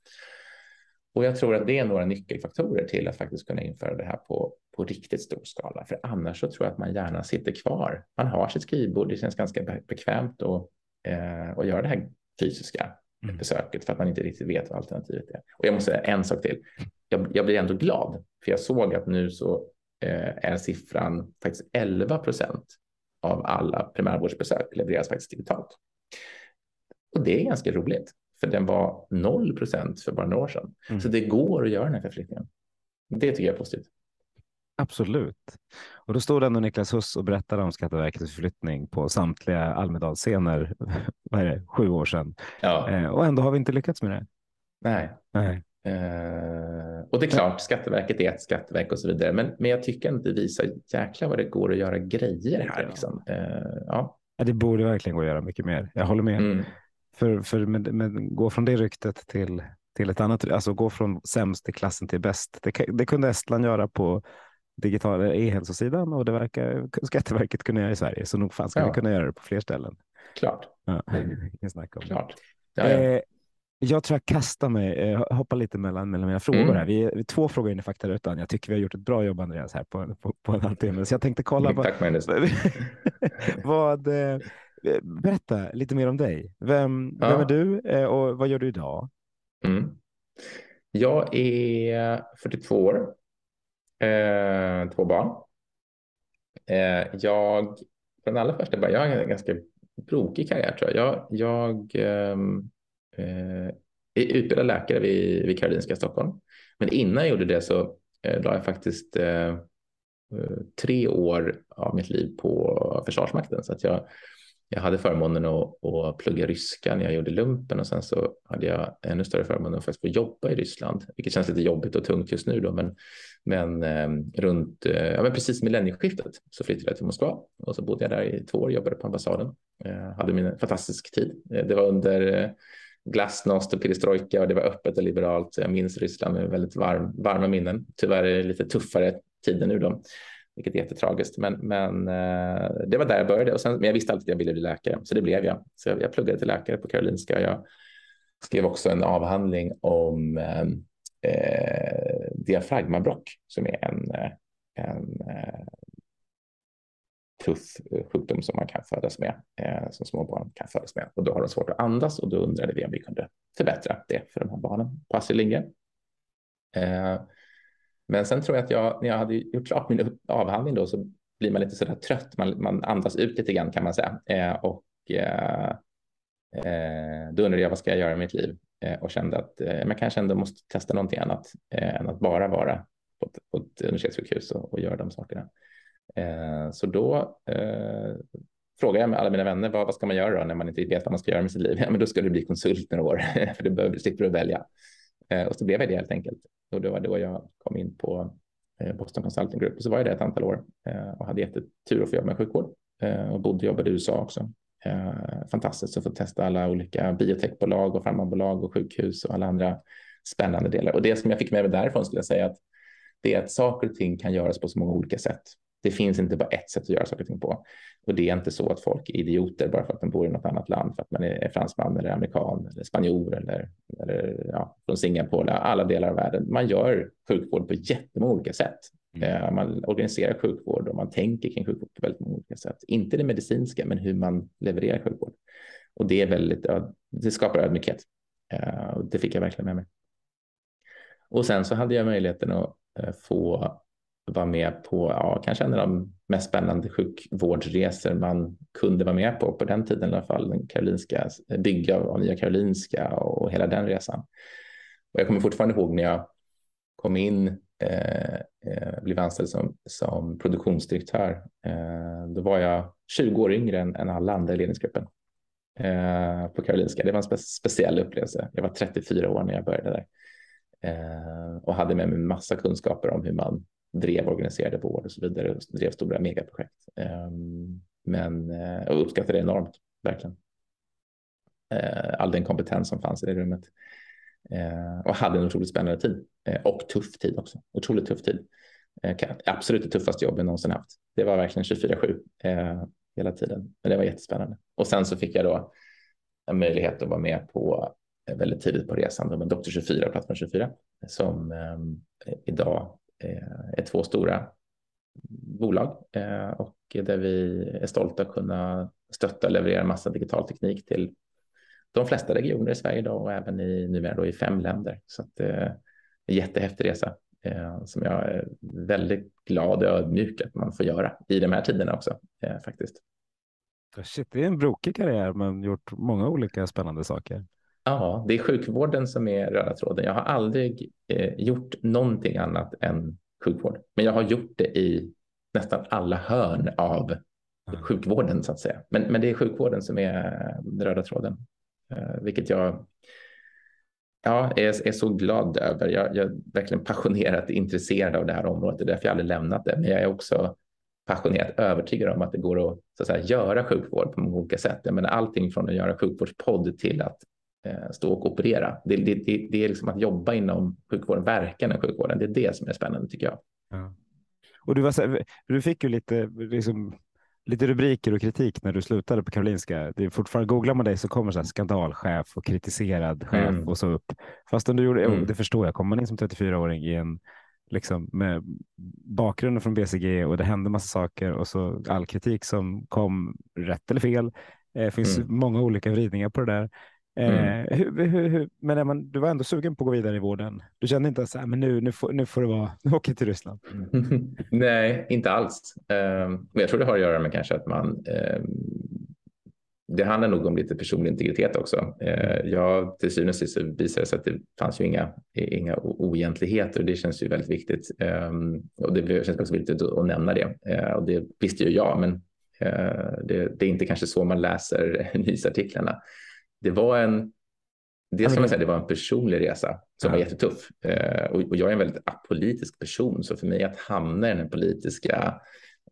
Och jag tror att det är några nyckelfaktorer till att faktiskt kunna införa det här på, på riktigt stor skala. För annars så tror jag att man gärna sitter kvar. Man har sitt skrivbord, det känns ganska bekvämt och eh, att göra det här fysiska mm. besöket för att man inte riktigt vet vad alternativet är. Och jag måste säga en sak till. Jag, jag blir ändå glad för jag såg att nu så eh, är siffran faktiskt 11 procent av alla primärvårdsbesök levereras faktiskt digitalt. Och det är ganska roligt. För den var 0 procent för bara några år sedan. Mm. Så det går att göra den här förflyttningen. Det tycker jag är positivt. Absolut. Och då stod ändå Niklas Huss och berättade om Skatteverkets förflyttning på samtliga Almedalsscener, vad är det, sju år sedan. Ja. Eh, och ändå har vi inte lyckats med det. Nej. Nej. Eh, och det är klart, Skatteverket är ett skatteverk och så vidare, men, men jag tycker att det visar jäkla vad det går att göra grejer här. Liksom. Eh, ja. ja. det borde verkligen gå att göra mycket mer. Jag håller med. Mm. För, för med, med, gå från det ryktet till, till ett annat, alltså gå från sämst i klassen till bäst. Det, det kunde Estland göra på digitala e-hälsosidan och det verkar Skatteverket kunna göra i Sverige. Så nog fan ska ja. vi kunna göra det på fler ställen. Klart. Ja, snack om Klart. Ja, ja. Eh, jag tror jag kastar mig, eh, hoppar lite mellan, mellan mina frågor mm. här. Vi är, två frågor in i faktarutan. Jag tycker vi har gjort ett bra jobb Andreas här på, på, på en halvtimme. Så jag tänkte kolla. Tack Magnus. vad, eh, Eh, berätta lite mer om dig. Vem, ja. vem är du eh, och vad gör du idag? Mm. Jag är 42 år, eh, två barn. Eh, jag, från allra första början, jag har en ganska brokig karriär tror jag. Jag, jag ehm, eh, är utbildad läkare vid, vid Karolinska Stockholm. Men innan jag gjorde det så eh, la jag faktiskt eh, eh, tre år av mitt liv på Försvarsmakten. Så att jag jag hade förmånen att, att plugga ryska när jag gjorde lumpen och sen så hade jag ännu större förmånen att faktiskt få jobba i Ryssland, vilket känns lite jobbigt och tungt just nu då, men, men eh, runt, eh, ja men precis millennieskiftet så flyttade jag till Moskva och så bodde jag där i två år, jobbade på ambassaden, eh, hade min fantastisk tid. Eh, det var under eh, glasnost och perestrojka och det var öppet och liberalt. Jag minns Ryssland med väldigt varm, varma minnen. Tyvärr är det lite tuffare tider nu då vilket är jättetragiskt. Men, men eh, det var där jag började och sen, men jag visste alltid att jag ville bli läkare, så det blev jag. Så jag, jag pluggade till läkare på Karolinska. Jag skrev också en avhandling om eh, eh diafragmabrock som är en, eh, en eh, tuff sjukdom som man kan födas med, eh, som små barn kan födas med. Och då har de svårt att andas och då undrade vi om vi kunde förbättra det för de här barnen på Astrid Lindgren. Eh, men sen tror jag att jag, när jag hade gjort klart min avhandling då, så blir man lite sådär trött. Man, man andas ut lite grann kan man säga. Eh, och eh, eh då undrade jag vad ska jag göra i mitt liv? Eh, och kände att eh, man kanske ändå måste testa någonting annat eh, än att bara vara på ett, på ett universitetssjukhus och, och göra de sakerna. Eh, så då eh, frågade jag med alla mina vänner, vad, vad ska man göra då när man inte vet vad man ska göra med sitt liv? Ja, men då ska du bli konsult några år, för du slipper du välja. och så blev jag det helt enkelt. Och det var då jag kom in på eh, Boston Consulting Group. Och så var jag där ett antal år eh, och hade jättetur att få jobba med sjukvård eh, och bodde och jobbade i USA också. Fantastiskt att få testa alla olika biotechbolag och farmabolag och sjukhus och alla andra spännande delar. Och det som jag fick med mig därifrån skulle jag säga att det är att saker och ting kan göras på så många olika sätt. Det finns inte bara ett sätt att göra saker och ting på. Och det är inte så att folk är idioter bara för att de bor i något annat land, för att man är fransman eller amerikan eller spanjor eller, eller ja, från Singapore, alla delar av världen. Man gör sjukvård på jättemånga olika sätt. Mm. Eh, man organiserar sjukvård och man tänker kring sjukvård på väldigt många olika sätt. Inte det medicinska, men hur man levererar sjukvård. Och det är väldigt, det skapar ödmjukhet. Eh, det fick jag verkligen med mig. Och sen så hade jag möjligheten att eh, få vara med på ja, kanske en av de mest spännande sjukvårdsresor man kunde vara med på på den tiden i alla fall. Den Karolinska, bygga av Nya Karolinska och hela den resan. Och jag kommer fortfarande ihåg när jag kom in, eh, eh, blev anställd som, som produktionsdirektör. Eh, då var jag 20 år yngre än, än alla andra i ledningsgruppen eh, på Karolinska. Det var en spe speciell upplevelse. Jag var 34 år när jag började där eh, och hade med mig massa kunskaper om hur man drev organiserade vård och så vidare och drev stora megaprojekt. Ehm, men eh, jag uppskattar uppskattade det enormt, verkligen. Eh, all den kompetens som fanns i det rummet. Eh, och hade en otroligt spännande tid och tuff tid också. Otroligt tuff tid. Absolut det tuffaste jobb jag någonsin haft. Det var verkligen 24-7 hela tiden. Men det var jättespännande. Och sen så fick jag då en möjlighet att vara med på väldigt tidigt på resan med Doktor 24 Plattform 24 som eh, idag Eh, är två stora bolag eh, och där vi är stolta att kunna stötta och leverera massa digital teknik till de flesta regioner i Sverige idag och även i, numera då i fem länder. Så att, eh, det är en jättehäftig resa eh, som jag är väldigt glad och ödmjuk att man får göra i de här tiderna också faktiskt. Shit, det är en brokig karriär men gjort många olika spännande saker. Ja, det är sjukvården som är röda tråden. Jag har aldrig eh, gjort någonting annat än sjukvård, men jag har gjort det i nästan alla hörn av mm. sjukvården så att säga. Men, men det är sjukvården som är den röda tråden, eh, vilket jag ja, är, är så glad över. Jag, jag är verkligen passionerat intresserad av det här området. Det är därför jag aldrig lämnat det. Men jag är också passionerat övertygad om att det går att, så att säga, göra sjukvård på många olika sätt. Jag menar, allting från att göra sjukvårdspodd till att Eh, stå och operera. Det, det, det, det, är liksom att jobba inom sjukvården, verka inom sjukvården. Det är det som är spännande tycker jag. Ja. Och du, var, du fick ju lite, liksom, lite rubriker och kritik när du slutade på Karolinska. Det är fortfarande, googlar man dig så kommer så här skandalchef och kritiserad chef mm. och så upp. Fast du gjorde, mm. det förstår jag, kommer man in som 34-åring i en liksom med bakgrunden från BCG och det hände massa saker och så all kritik som kom rätt eller fel. Det eh, finns mm. många olika vridningar på det där. Mm. Eh, hur, hur, hur, men man, du var ändå sugen på att gå vidare i vården. Du kände inte att men nu, nu, får, nu får det vara, nu åker till Ryssland. Nej, inte alls. Eh, men jag tror det har att göra med kanske att man eh, det handlar nog om lite personlig integritet också. Eh, jag, till syvende och sist visade det sig att det fanns ju inga, inga oegentligheter och det känns ju väldigt viktigt. Eh, och det känns också viktigt att, att nämna det. Eh, och det visste ju jag, men Det, det, är inte kanske så man läser nyhetsartiklarna. Det var en det, som jag säger, det var en personlig resa som ja. var jättetuff. och, jag är en väldigt apolitisk person, så för mig att hamna i den politiska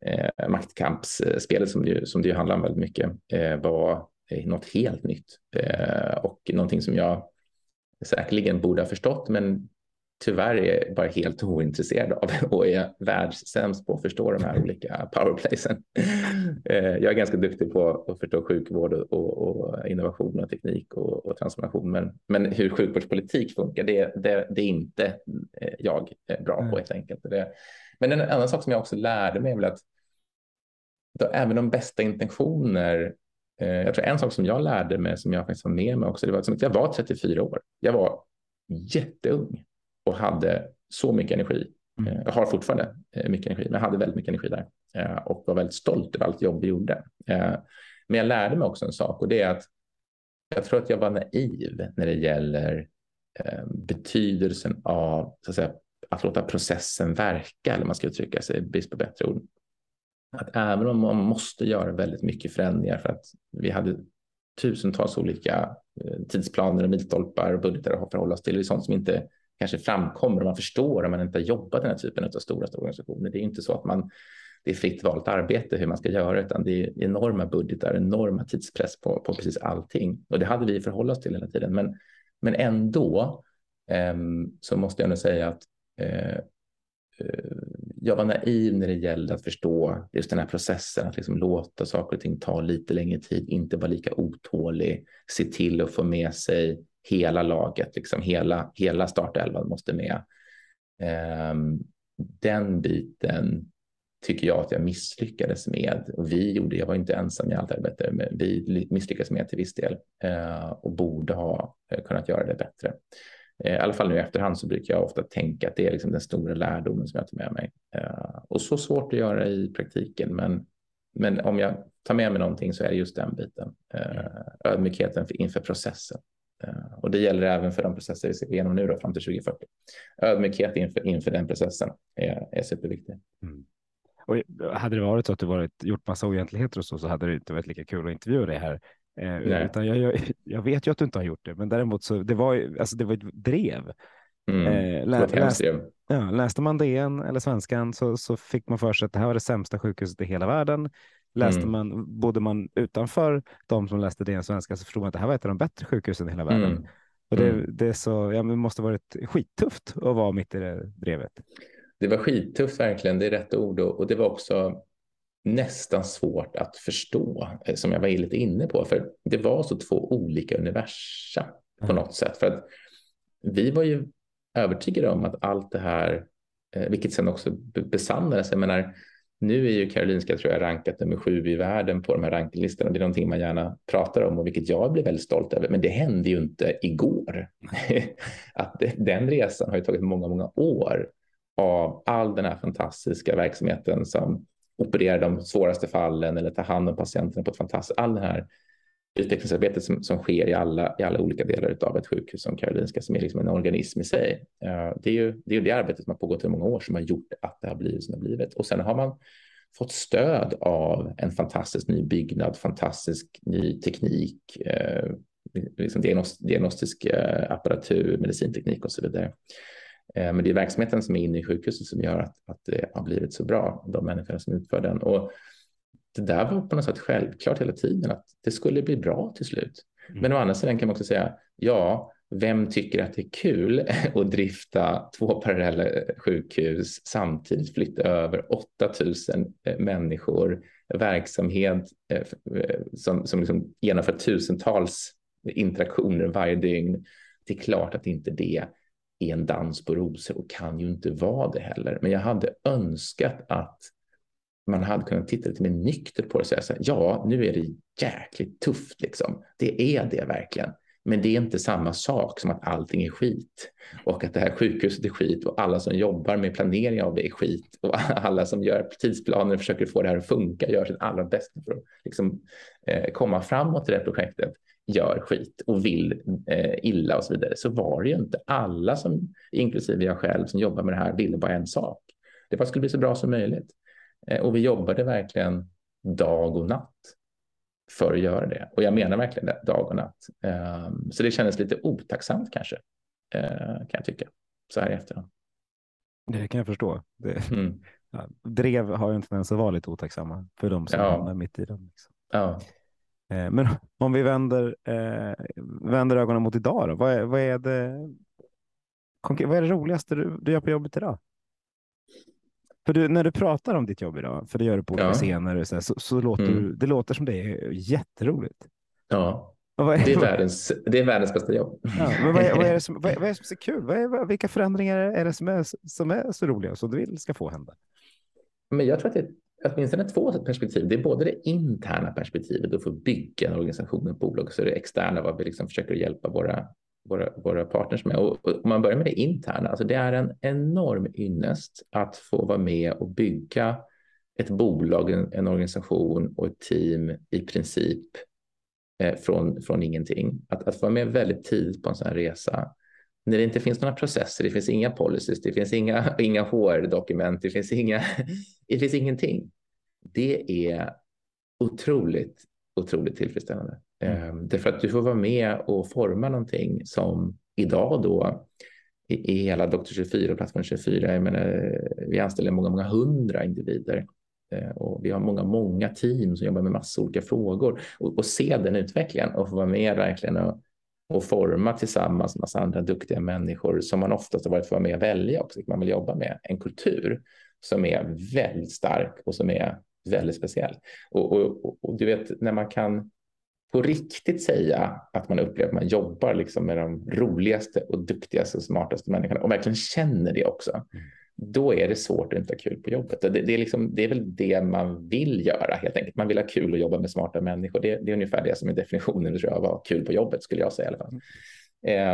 eh, maktkampsspelet som det, som det handlar om väldigt mycket eh, var något helt nytt eh, och någonting som jag säkerligen borde ha förstått men tyvärr är bara helt ointresserad av och är världssämst på att förstå de här olika powerplaysen. Eh, jag är ganska duktig på att förstå sjukvård och, och innovation och teknik och, och, transformation, men, men hur sjukvårdspolitik funkar, det, det, det är inte eh, jag bra på helt enkelt. Det, men en annan sak som jag också lärde mig är väl att då, även de bästa intentioner eh, jag tror en sak som jag lärde mig som jag faktiskt har med mig också, det var att jag var 34 år. Jag var jätteung och hade så mycket energi. Mm. Eh, jag har fortfarande eh, mycket energi, men jag hade väldigt mycket energi där och var väldigt stolt över allt jobb vi gjorde. Men jag lärde mig också en sak och det är att jag tror att jag var naiv när det gäller betydelsen av så att, säga, att låta processen verka, eller man ska uttrycka sig brist på bättre ord att även om man måste göra väldigt mycket förändringar för att vi hade tusentals olika eh, tidsplaner och milstolpar och budgetar att förhålla oss till. Det är sånt som inte kanske framkommer och man förstår om man inte har jobbat i den här typen av stora, stora organisationer. Det är inte så att man det är fritt valt arbete hur man ska göra, utan det är enorma budgetar, enorma tidspress på, på precis allting. Och det hade vi förhålla oss till hela tiden. Men, men ändå eh, så måste jag nog säga att eh, eh jag var naiv när det gällde att förstå just den här processen, att liksom låta saker och ting ta lite längre tid, inte vara lika otålig, se till att få med sig hela laget, liksom hela, hela startelvan måste med. Um, den biten tycker jag att jag misslyckades med. Och vi gjorde, jag var inte ensam i allt arbete, men vi misslyckades med till viss del uh, och borde ha uh, kunnat göra det bättre. Eh, I alla fall nu i efterhand så brukar jag ofta tänka att det är liksom den stora lärdomen som jag tar med mig. Eh, och så svårt att göra i praktiken, men, men om jag tar med mig någonting så är det just den biten. Eh, ödmjukheten inför processen. Och det gäller även för de processer vi gå igenom nu då, fram till 2040. Ödmjukhet inför, inför den processen är, är superviktig. Mm. Och hade det varit så att du varit, gjort massa oegentligheter och så, så hade det inte varit lika kul att intervjua dig här. Eh, utan jag, jag, jag, vet ju att du inte har gjort det, men däremot så det var alltså det var ett drev. Mm, eh, lä, läs, ja, läste man DN eller Svenskan så, så fick man för sig att det här var det sämsta sjukhuset i hela världen. Läste mm. man, bodde man utanför de som läste DN Svenska så förstod man att det här var ett av de bättre sjukhusen i hela världen. Mm. Och det, mm. det, är så, ja, det måste varit skittufft att vara mitt i det drevet. Det var skittufft verkligen, det är rätt ord och, och det var också nästan svårt att förstå, eh, som jag var lite inne på, för det var så två olika universa på mm. något sätt. För att vi var ju övertygade om att allt det här, eh, vilket sen också besannades, jag menar, nu är ju Karolinska tror jag rankat nummer sju i världen på de här rankinglistorna. Det är någonting man gärna pratar om och vilket jag blir väldigt stolt över. Men det hände ju inte igår. att den resan har ju tagit många, många år av all den här fantastiska verksamheten som opererar de svåraste fallen eller tar hand om patienterna på ett fantastiskt, all den här utvecklingsarbetet som, som sker i alla, i alla olika delar av ett sjukhus som Karolinska som är liksom en organism i sig. Eh, det är ju det, är det arbetet som har pågått i många år som har gjort att det har blivit som det har blivit. Och sen har man fått stöd av en fantastisk ny byggnad, fantastisk ny teknik, eh, liksom diagnostisk eh, apparatur, medicinteknik och så vidare. Eh, men det är verksamheten som är inne i sjukhuset som gör att, att det har blivit så bra, de människorna som utför den. Och det där var på något sätt självklart hela tiden att det skulle bli bra till slut. Mm. Men å andra sidan kan man också säga, ja, vem tycker att det är kul att drifta två parallella sjukhus samtidigt flytta över 8000 eh, människor, verksamhet eh, som, som liksom genomför tusentals interaktioner varje dygn. Det är klart att inte det är en dans på rosor och kan ju inte vara det heller. Men jag hade önskat att man hade kunnat titta lite mer nyktert på det och säga så här, ja, nu är det jäkligt tufft liksom. Det är det verkligen. Men det är inte samma sak som att allting är skit och att det här sjukhuset är skit och alla som jobbar med planering av det är skit och alla som gör tidsplaner och försöker få det här att funka gör sitt allra bästa för att liksom, eh, komma framåt i det här projektet gör skit och vill eh, illa och så vidare så var det ju inte alla som inklusive jag själv som jobbar med det här ville bara en sak. Det bara skulle bli så bra som möjligt. Eh, och vi jobbade verkligen dag och natt för att göra det. Och jag menar verkligen det, dag och natt. Um, så det kändes lite otacksamt kanske, uh, kan jag tycka, så här i efterhand. Det kan jag förstå. Det, mm. ja, drev har ju en tendens att vara lite otacksamma för de som ja. hamnar mitt i den. Liksom. Ja. Eh, men om vi vänder, eh, vänder ögonen mot idag, då, vad, är, vad, är det, vad är det roligaste du, du gör på jobbet idag? För du, när du pratar om ditt jobb idag, för det gör du på olika ja. scener, så, så, så låter mm. du, det låter som det är jätteroligt. Ja, är, det, är världens, det är världens bästa jobb. Ja, men vad är, vad är, som, vad vad är det som är kul? Vad är, vilka förändringar är det som är, som är så roliga som du vill ska få hända? Men jag tror att det är åtminstone två perspektiv. Det är både det interna perspektivet att få bygga en organisation, ett bolag, och så det externa, vad vi liksom försöker hjälpa våra våra, våra partners med. Och, och om man börjar med det interna, alltså det är en enorm ynnest att få vara med och bygga ett bolag, en, en organisation och ett team i princip eh, från, från ingenting. Att, att få vara med väldigt tidigt på en sån här resa när det inte finns några processer, det finns inga policies, det finns inga, inga HR-dokument, det finns, inga, det finns ingenting. Det är otroligt, otroligt tillfredsställande. Mm. Ehm, Därför att du får vara med och forma någonting som idag då i, i hela Doktor 24 och Plattform 24, jag menar, vi anställer många, många hundra individer ehm, och vi har många, många team som jobbar med massa olika frågor och, och se den utvecklingen och få vara med verkligen och, och forma tillsammans med massa andra duktiga människor som man oftast har varit för med att välja också, man vill jobba med en kultur som är väldigt stark och som är väldigt speciell. Och, och, och, du vet, när man kan på riktigt säga att man upplever att man jobbar liksom med de roligaste och duktigaste och smartaste människorna och verkligen känner det också, mm. då är det svårt att inte ha kul på jobbet. Det, det, är liksom, det är väl det man vill göra helt enkelt. Man vill ha kul och jobba med smarta människor. Det, det är ungefär det som är definitionen tror jag, av att ha kul på jobbet skulle jag säga i alla fall.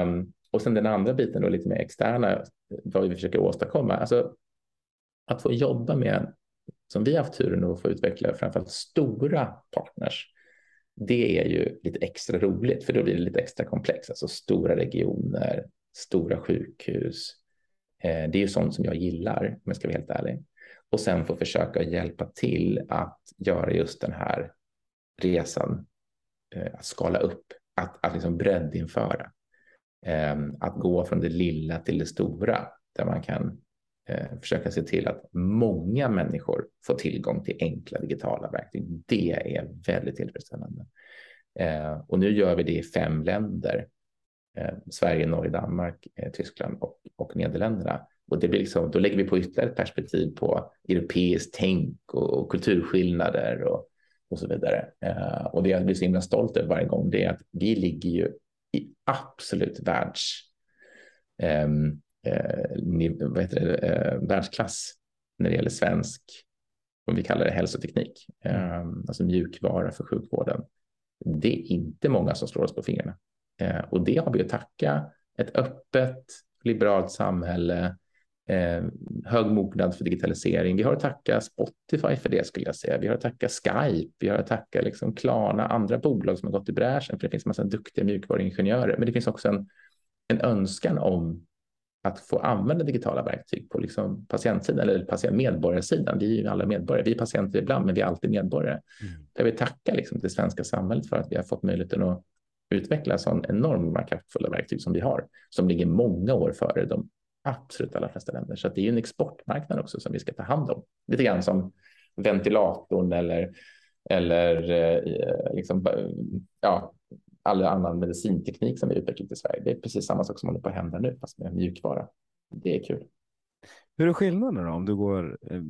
Um, och sen den andra biten då lite mer externa, vad vi försöker åstadkomma. Alltså att få jobba med, som vi har haft turen att få utveckla, framförallt stora partners det är ju lite extra roligt för då blir det lite extra komplext. Alltså stora regioner, stora sjukhus. Eh, det är ju sånt som jag gillar om jag ska vara helt ärlig. Och sen få försöka hjälpa till att göra just den här resan, eh, att skala upp, att, att liksom breddinföra. Eh, att gå från det lilla till det stora där man kan Eh, försöka se till att många människor får tillgång till enkla digitala verktyg. Det är väldigt tillfredsställande. Eh, och nu gör vi det i fem länder. Eh, Sverige, Norge, Danmark, Tyskland och, och Nederländerna. Och det blir liksom, då lägger vi på ytterligare ett perspektiv på europeiskt tänk och, och kulturskillnader och, och så vidare. Eh, och det jag blir så himla stolt över varje gång det är att vi ligger ju i absolut världs um, eh, det, eh, världsklass när det gäller svensk, om vi kallar det hälsoteknik, eh, alltså mjukvara för sjukvården. Det är inte många som slår oss på fingrarna. Eh, och det har vi att tacka ett öppet, liberalt samhälle, eh, hög mognad för digitalisering. Vi har att tacka Spotify för det skulle jag säga. Vi har att tacka Skype, vi har att tacka liksom Klarna, andra bolag som har gått i bräschen, för det finns en massa duktiga mjukvaruingenjörer, men det finns också en, en önskan om att få använda digitala verktyg på liksom patientsidan eller patient medborgarsidan. Vi är ju alla medborgare. Vi är patienter ibland, men vi är alltid medborgare. Mm. Jag vill tacka liksom det svenska samhället för att vi har fått möjligheten att utveckla sån enorma kraftfulla verktyg som vi har, som ligger många år före de absolut allra flesta länder. Så det är en exportmarknad också som vi ska ta hand om. Lite grann som ventilatorn eller, eller eh, liksom, ja, all annan medicinteknik som vi utvecklat i Sverige. Det är precis samma sak som håller på att hända nu, fast med mjukvara. Det är kul. Hur är skillnaden då om du går? Eh,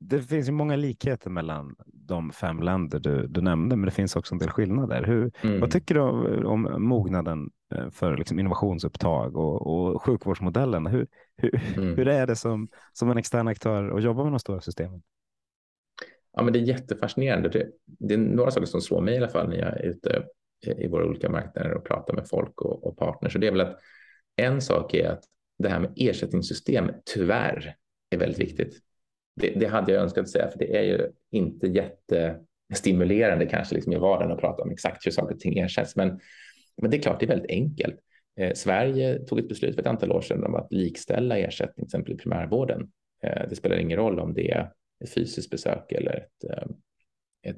det finns ju många likheter mellan de fem länder du, du nämnde, men det finns också en del skillnader. Hur, mm. Vad tycker du om, om mognaden eh, för liksom innovationsupptag och, och sjukvårdsmodellen? Hur, hur, mm. hur är det som, som en extern aktör att jobba med de stora systemen? Ja, men det är jättefascinerande. Det, det är några saker som slår mig i alla fall när jag är ute Eh, i våra olika marknader och prata med folk och, och partners. Och det är väl att en sak är att det här med ersättningssystem tyvärr är väldigt viktigt. Det, det hade jag önskat säga, för det är ju inte jättestimulerande kanske liksom i vardagen att prata om exakt hur saker och ting ersätts. Men, men det är klart, det är väldigt enkelt. Eh, Sverige tog ett beslut för ett antal år sedan om att likställa ersättning till exempel i primärvården. Eh, det spelar ingen roll om det är ett fysiskt besök eller ett, eh,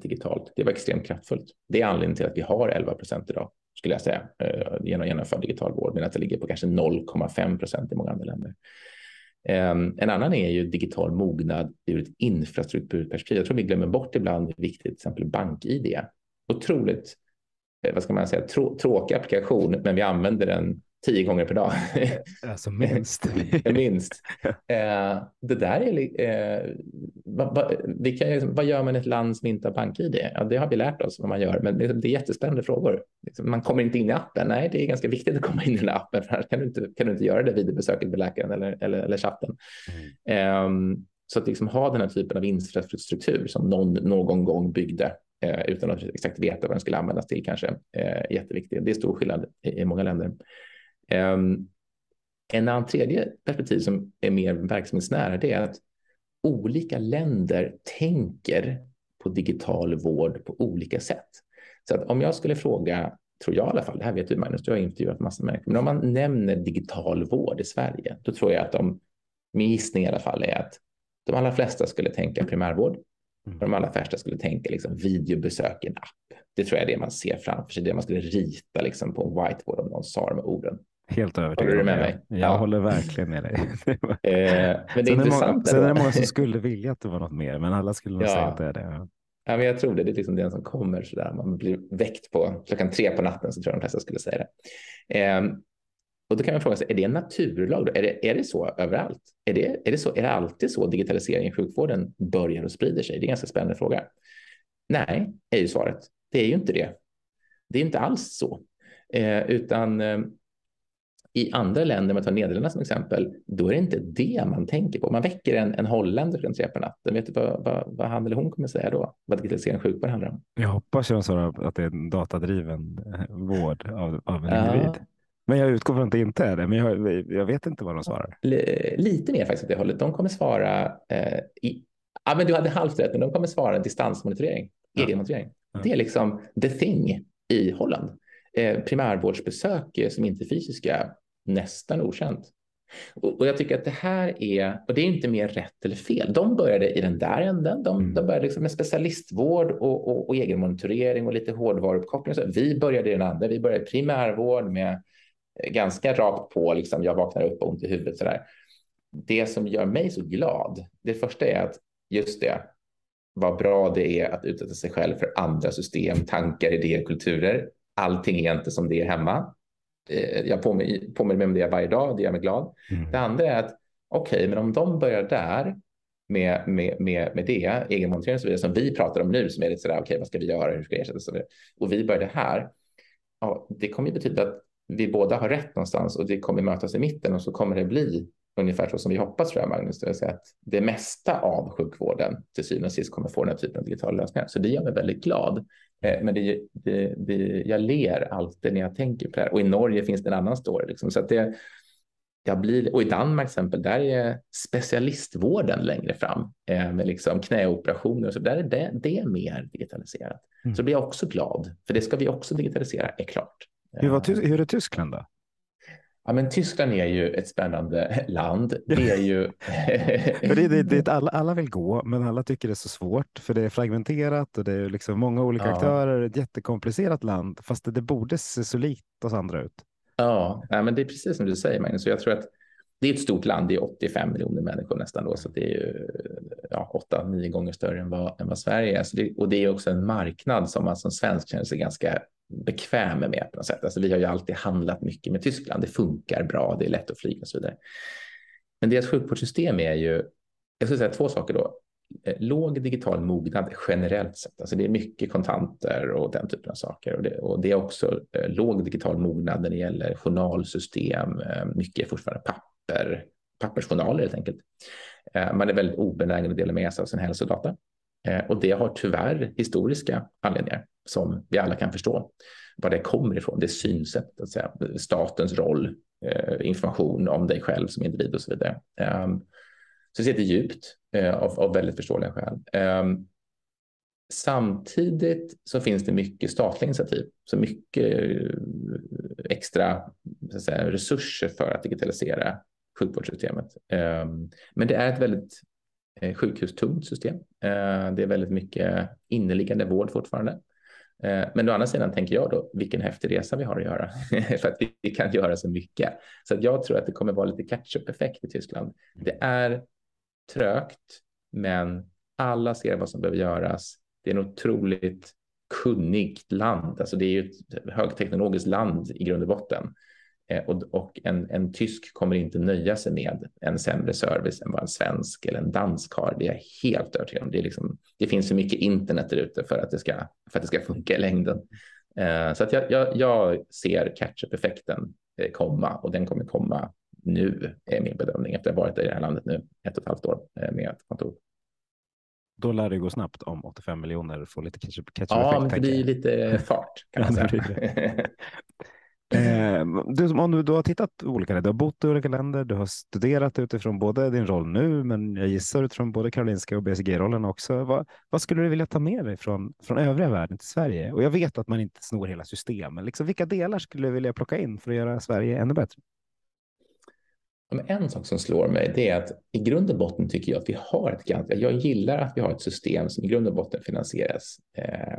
digitalt. Det var extremt kraftfullt. Det är anledningen till att vi har 11 procent idag, skulle jag säga, eh, genom genomförd digital vård, men att det ligger på kanske 0,5 procent i många andra länder. Ehm, en annan är ju digital mognad ur ett infrastrukturperspektiv. Jag tror vi glömmer bort ibland hur viktigt till exempel bank-id. Otroligt, eh, vad ska man säga, trå tråkig applikation, men vi använder den tio gånger per dag. Alltså minst. minst. Eh, det där är, eh, va, va, vi kan, vad gör man i ett land som inte har BankID? Ja, det har vi lärt oss vad man gör, men det, det är jättespännande frågor. Liksom, man kommer inte in i appen. Nej, det är ganska viktigt att komma in i den appen, för annars kan du inte, kan du inte göra det vid besöket med läkaren eller, eller, eller chatten. Mm. Um, så att liksom ha den här typen av infrastruktur som någon någon gång byggde eh, utan att exakt veta vad den skulle användas till kanske eh, jätteviktigt. Det är stor skillnad i, i många länder. Um, en annan tredje perspektiv som är mer verksamhetsnära det är att olika länder tänker på digital vård på olika sätt. Så att om jag skulle fråga, tror jag i alla fall, det här vet du Magnus, du har intervjuat massor med människor, men om man nämner digital vård i Sverige, då tror jag att de, min gissning i alla fall är att de allra flesta skulle tänka primärvård. Mm. De allra flesta skulle tänka liksom videobesök i en app. Det tror jag är det man ser framför sig, det man skulle rita liksom på en whiteboard om någon sa de orden. Helt övertygad. Håller du med mig? Jag ja. håller verkligen med dig. eh, men det är sen intressant. Är många, sen är det många som skulle vilja att det var något mer, men alla skulle nog ja. säga att det är det. Ja, men jag tror det. Det är liksom den som kommer så där. Man blir väckt på klockan tre på natten så tror jag de flesta skulle säga det. Eh, och då kan man fråga sig, är det en naturlag? Då? Är, det, är det så överallt? Är det, är, det så, är det alltid så digitalisering i sjukvården börjar och sprider sig? Det är en ganska spännande fråga. Nej, är ju svaret. Det är ju inte det. Det är inte alls så, eh, utan eh, i andra länder, om man tar Nederländerna som exempel, då är det inte det man tänker på. Man väcker en, en holländare klockan tre på natten. Vet du vad, vad, vad han eller hon kommer säga då? Vad digitalisering av sjukvård handlar om? Jag hoppas ju att det är en datadriven eh, vård av, av en ja. individ. Men jag utgår från att det inte är det. Men jag, jag vet inte vad de svarar. Lite mer faktiskt åt det hållet. De kommer svara eh, i, ja, men du hade halvt rätt, men de kommer svara distansmonitorering, ja. egenmonitorering. Ja. Det är liksom the thing i Holland. Eh, primärvårdsbesök som inte är fysiska, nästan okänt. Och, jag tycker att det här är, och det är inte mer rätt eller fel. De började i den där änden. De, mm. de började liksom med specialistvård och, och, och egenmonitorering och lite hårdvaruuppkoppling. Så vi började i den andra. Vi började i primärvård med ganska rakt på, liksom, jag vaknar upp och ont i huvudet. Så där. Det som gör mig så glad, det första är att just det, vad bra det är att utsätta sig själv för andra system, tankar, idéer, kulturer. Allting är inte som det är hemma. Eh, jag påminner mig om det varje dag, det gör mig glad. Mm. Det andra är att okej, okay, men om de börjar där med, med, med, med det, egenmontering och så vidare, som vi pratar om nu, som är lite sådär, okej, okay, vad ska vi göra, hur ska vi ersätta, och, och vi börjar det här, ja, det kommer ju betyda att vi båda har rätt någonstans och det kommer mötas i mitten och så kommer det bli ungefär så som vi hoppas tror jag, Magnus, det vill säga att det mesta av sjukvården till syvende och sist kommer få den här typen av digitala lösningar. Så det gör mig väldigt glad. Eh, men det, det, det, jag ler alltid när jag tänker på det här. Och i Norge finns det en annan story. Liksom. Så att det, jag blir, och i Danmark till exempel, där är specialistvården längre fram eh, med liksom knäoperationer. Så där är det, det är mer digitaliserat. Mm. Så blir jag också glad, för det ska vi också digitalisera, är klart. Hur, var, hur är Tyskland då? Ja, men Tyskland är ju ett spännande land. Det är ju... för det, det, det, alla, alla vill gå, men alla tycker det är så svårt för det är fragmenterat och det är liksom många olika ja. aktörer. Ett jättekomplicerat land, fast det, det borde se så likt oss andra ut. Ja, ja, men det är precis som du säger Magnus. Jag tror att det är ett stort land. Det är 85 miljoner människor nästan då, så det är ju ja, 8-9 gånger större än vad, än vad Sverige är. Det, och det är också en marknad som man som svensk känner sig ganska bekväm med på något sätt. Alltså, vi har ju alltid handlat mycket med Tyskland. Det funkar bra, det är lätt att flyga och så vidare. Men deras sjukvårdssystem är ju, jag skulle säga två saker då. Eh, låg digital mognad generellt sett, alltså det är mycket kontanter och den typen av saker. Och det, och det är också eh, låg digital mognad när det gäller journalsystem. Eh, mycket fortfarande papper, pappersjournaler helt enkelt. Eh, man är väldigt obenägen att dela med sig av sin hälsodata. Eh, och det har tyvärr historiska anledningar som vi alla kan förstå var det kommer ifrån. Det synsättet, synsätt, att säga, statens roll, eh, information om dig själv som individ och så vidare. Ehm, så det sitter djupt av, av väldigt förståeliga skäl. Ehm, samtidigt så finns det mycket statliga initiativ, så mycket extra så att säga, resurser för att digitalisera sjukvårdssystemet. Ehm, men det är ett väldigt eh, sjukhustungt system. Ehm, det är väldigt mycket inneliggande vård fortfarande. Ehm, men å andra sidan tänker jag då vilken häftig resa vi har att göra för att vi kan göra så mycket. Så att jag tror att det kommer vara lite catch-up effekt i Tyskland. Det är trögt, men alla ser vad som behöver göras. Det är en otroligt kunnigt land. Alltså det är ju ett högteknologiskt land i grund och botten. Eh, och, och en, en, tysk kommer inte nöja sig med en sämre service än vad en svensk eller en dansk har. Det är jag helt övertygad om. Det, liksom, det finns så mycket internet där ute för att det ska, för att det ska funka i längden. Eh, så att jag, jag, jag ser catch-up-effekten eh, komma och den kommer komma nu, är min bedömning efter att ha varit i det här landet nu ett och ett halvt år eh, med ett kontor. Då lär det gå snabbt om 85 miljoner får lite catch-up-effekt. Ja, men det blir lite fart kan man säga. Eh, du, om du, du har tittat på olika, du har bott i olika länder, du har studerat utifrån både din roll nu, men jag gissar utifrån både Karolinska och BCG-rollen också. Vad, vad, skulle du vilja ta med dig från, från övriga världen till Sverige? Och jag vet att man inte snor hela system, men liksom, vilka delar skulle du vilja plocka in för att göra Sverige ännu bättre? En sak som slår mig det är att i grund och botten tycker jag att vi har ett ganska, jag gillar att vi har ett system som i grund och botten finansieras eh,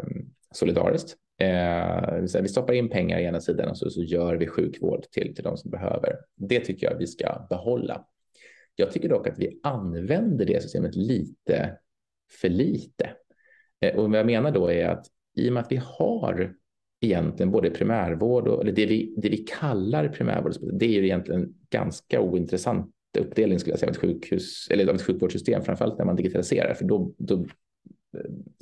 solidariskt. Eh, vi stoppar in pengar i ena sidan och så, så gör vi sjukvård till, till de som behöver. Det tycker jag vi ska behålla. Jag tycker dock att vi använder det systemet lite för lite. Eh, och vad jag menar då är att i och med att vi har egentligen både primärvård och eller det, vi, det vi kallar primärvård, det är ju egentligen ganska ointressant uppdelning skulle jag säga av ett sjukhus eller av ett sjukvårdssystem, framförallt när man digitaliserar, för då, då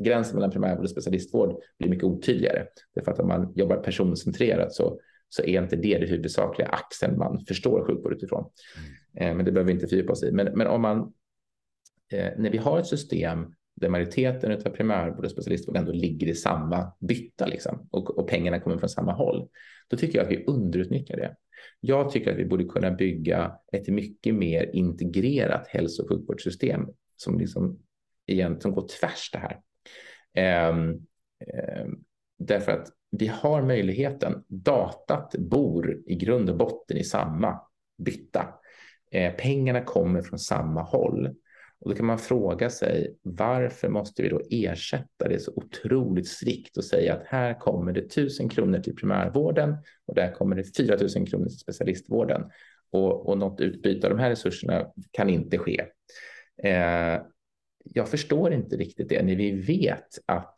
gränsen mellan primärvård och specialistvård blir mycket otydligare. Därför att om man jobbar personcentrerat så, så är inte det det huvudsakliga axeln man förstår sjukvård utifrån. Mm. Eh, men det behöver vi inte fördjupa oss i. Men, men om man, eh, när vi har ett system där majoriteten av primärvård och specialistvård ändå ligger i samma bytta liksom, och, och pengarna kommer från samma håll, då tycker jag att vi underutnyttjar det. Jag tycker att vi borde kunna bygga ett mycket mer integrerat hälso och sjukvårdssystem som liksom igen, som går tvärs det här. Ehm, ehm, därför att vi har möjligheten. Datat bor i grund och botten i samma bytta. Eh, pengarna kommer från samma håll. Och då kan man fråga sig varför måste vi då ersätta det så otroligt strikt och säga att här kommer det 1000 kronor till primärvården och där kommer det 4 000 kronor till specialistvården. Och, och något utbyte av de här resurserna kan inte ske. Eh, jag förstår inte riktigt det när vi vet att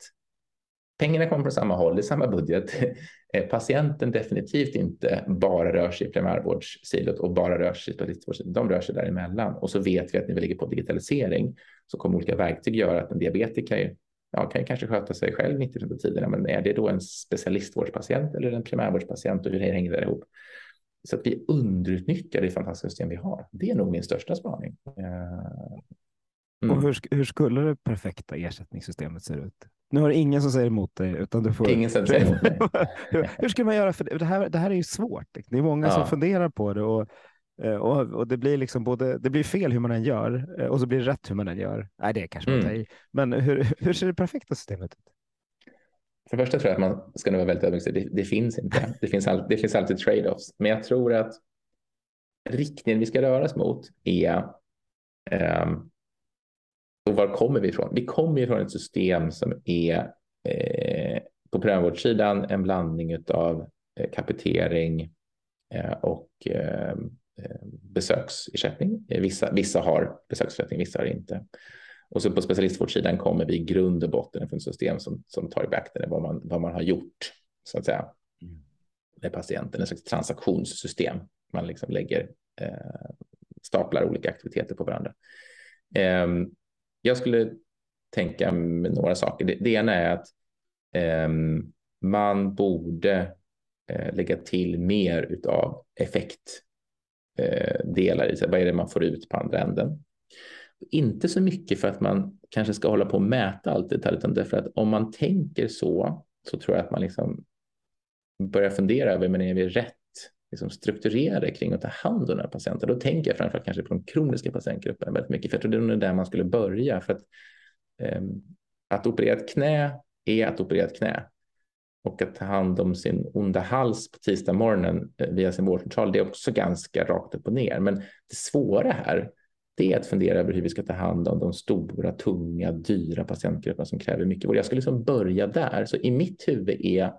pengarna kommer från samma håll, i samma budget. Eh, patienten definitivt inte bara rör sig i primärvårdssilot och bara rör sig i specialistvårdssilot. De rör sig däremellan och så vet vi att när vi ligger på digitalisering så kommer olika verktyg göra att en diabetiker ja, kan ju kanske sköta sig själv 90 av tiden. Men är det då en specialistvårdspatient eller en primärvårdspatient och hur hänger det ihop? Så att vi underutnyttjar det fantastiska system vi har. Det är nog min största spaning. Eh, Mm. Och hur, hur skulle det perfekta ersättningssystemet se ut? Nu har ingen som säger emot dig. Utan du får... Ingen som säger emot mig. hur, hur ska man göra? För det, här, det här är ju svårt. Det är många ja. som funderar på det. Och, eh, och, och, det blir liksom både, det blir fel hur man än gör eh, och så blir det rätt hur man än gör. Nej, det kanske man mm. tar Men hur, hur ser det perfekta systemet ut? För det första tror jag att man ska nog vara väldigt ödmjuk. Det, det finns inte. Det finns, all, det finns alltid trade-offs. Men jag tror att riktningen vi ska röra oss mot är um, och var kommer vi ifrån? Vi kommer ifrån ett system som är eh, på primärvårdssidan en blandning av eh, kapitering eh, och eh, eh, besöksersättning. Vissa, vissa har besöksersättning, vissa har inte. Och så på specialistvårdssidan kommer vi i grund och botten från ett system som, som tar i beaktande vad man, vad man har gjort så att säga mm. med patienten, en slags transaktionssystem. Man liksom lägger eh, staplar olika aktiviteter på varandra. Um, jag skulle tänka med några saker. Det, det ena är att eh, man borde eh, lägga till mer av effektdelar eh, i sig. Vad är det man får ut på andra änden? Inte så mycket för att man kanske ska hålla på och mäta allt det här, utan därför att om man tänker så, så tror jag att man liksom börjar fundera över, men är vi rätt liksom strukturerade kring att ta hand om den här patienten. Då tänker jag framförallt kanske på de kroniska patientgrupperna väldigt mycket, för jag tror det är där man skulle börja. För att, eh, att operera ett knä är att operera ett knä. Och att ta hand om sin onda hals på tisdag morgonen eh, via sin vårdcentral, det är också ganska rakt upp och ner. Men det svåra här, det är att fundera över hur vi ska ta hand om de stora, tunga, dyra patientgrupperna som kräver mycket vård. Jag skulle liksom börja där. Så i mitt huvud är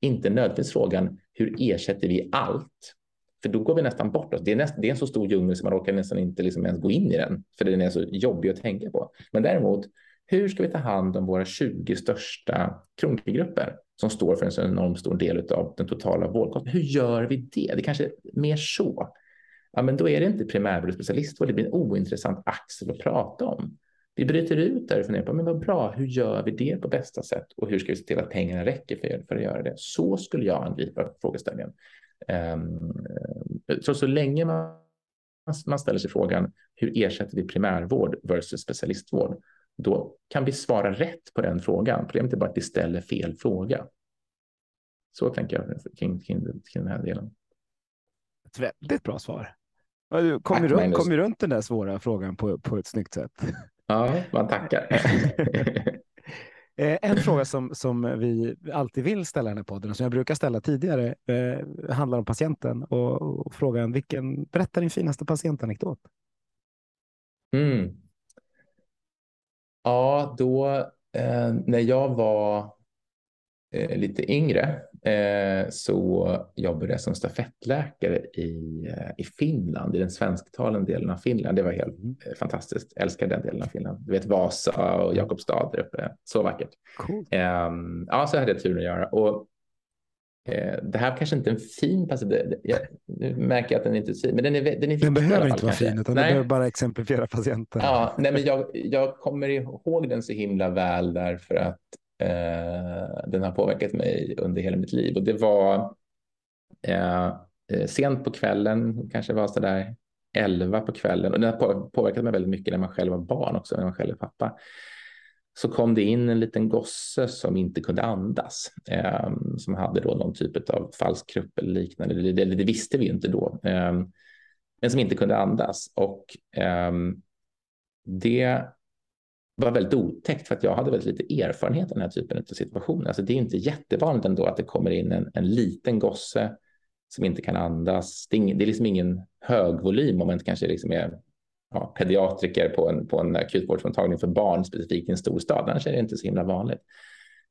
inte nödvändigtvis frågan hur ersätter vi allt? För då går vi nästan bort oss. Det är, näst, det är en så stor djungel så man orkar nästan inte liksom ens gå in i den, för den är så jobbig att tänka på. Men däremot, hur ska vi ta hand om våra 20 största kronikergrupper som står för en så enormt stor del av den totala vårdkostnaden? Hur gör vi det? Det kanske är mer så. Ja, men då är det inte primärvård och specialistvård. Det blir en ointressant axel att prata om. Vi bryter ut där och funderar på men vad bra, hur gör vi det på bästa sätt och hur ska vi se till att pengarna räcker för, för att göra det? Så skulle jag angripa frågeställningen. Um, så, så länge man, man ställer sig frågan hur ersätter vi primärvård versus specialistvård? Då kan vi svara rätt på den frågan. Problemet är bara att vi ställer fel fråga. Så tänker jag kring, kring, kring den här delen. Ett väldigt bra svar. Du kom, ju runt, kom ju runt den där svåra frågan på, på ett snyggt sätt. Ja, man tackar. Eh, en fråga som, som vi alltid vill ställa i den här podden och som jag brukar ställa tidigare eh, handlar om patienten och, och, frågan vilken, berätta din finaste patientanekdot. Mm. Ja, då eh, när jag var eh, lite yngre eh, så jag som stafettläkare i, eh, i Finland, i den svensktalande delen av Finland. Det var helt mm. Eh, fantastiskt. Jag älskar den delen av Finland. Du vet Vasa och Jakobstad där uppe. Så vackert. Cool. Ehm, ja, så hade jag turen att göra. Och, eh, det här kanske inte är en fin patient. Jag, nu märker jag att den inte är fin, men den är, den är Den behöver inte vara fin, utan nej. den behöver bara exemplifiera patienten. Ja, nej, men jag, jag kommer ihåg den så himla väl därför att Eh, den har påverkat mig under hela mitt liv och det var eh, eh sent på kvällen, kanske var så där 11 på kvällen och den har påverkat mig väldigt mycket när man själv var barn också, när man själv är pappa. Så kom det in en liten gosse som inte kunde andas, eh, som hade då någon typ av falsk krupp eller liknande. Det, det, det visste vi inte då, eh, men som inte kunde andas och eh, det var väldigt otäckt för att jag hade väldigt lite erfarenhet av den här typen av situationer. Alltså det är inte jättevanligt ändå att det kommer in en, en liten gosse som inte kan andas. Det är, ing, det är liksom ingen hög volym om man inte kanske liksom är ja, pediatriker på en, på en akutvårdsmottagning för barn specifikt i en storstad. Annars är det inte så himla vanligt.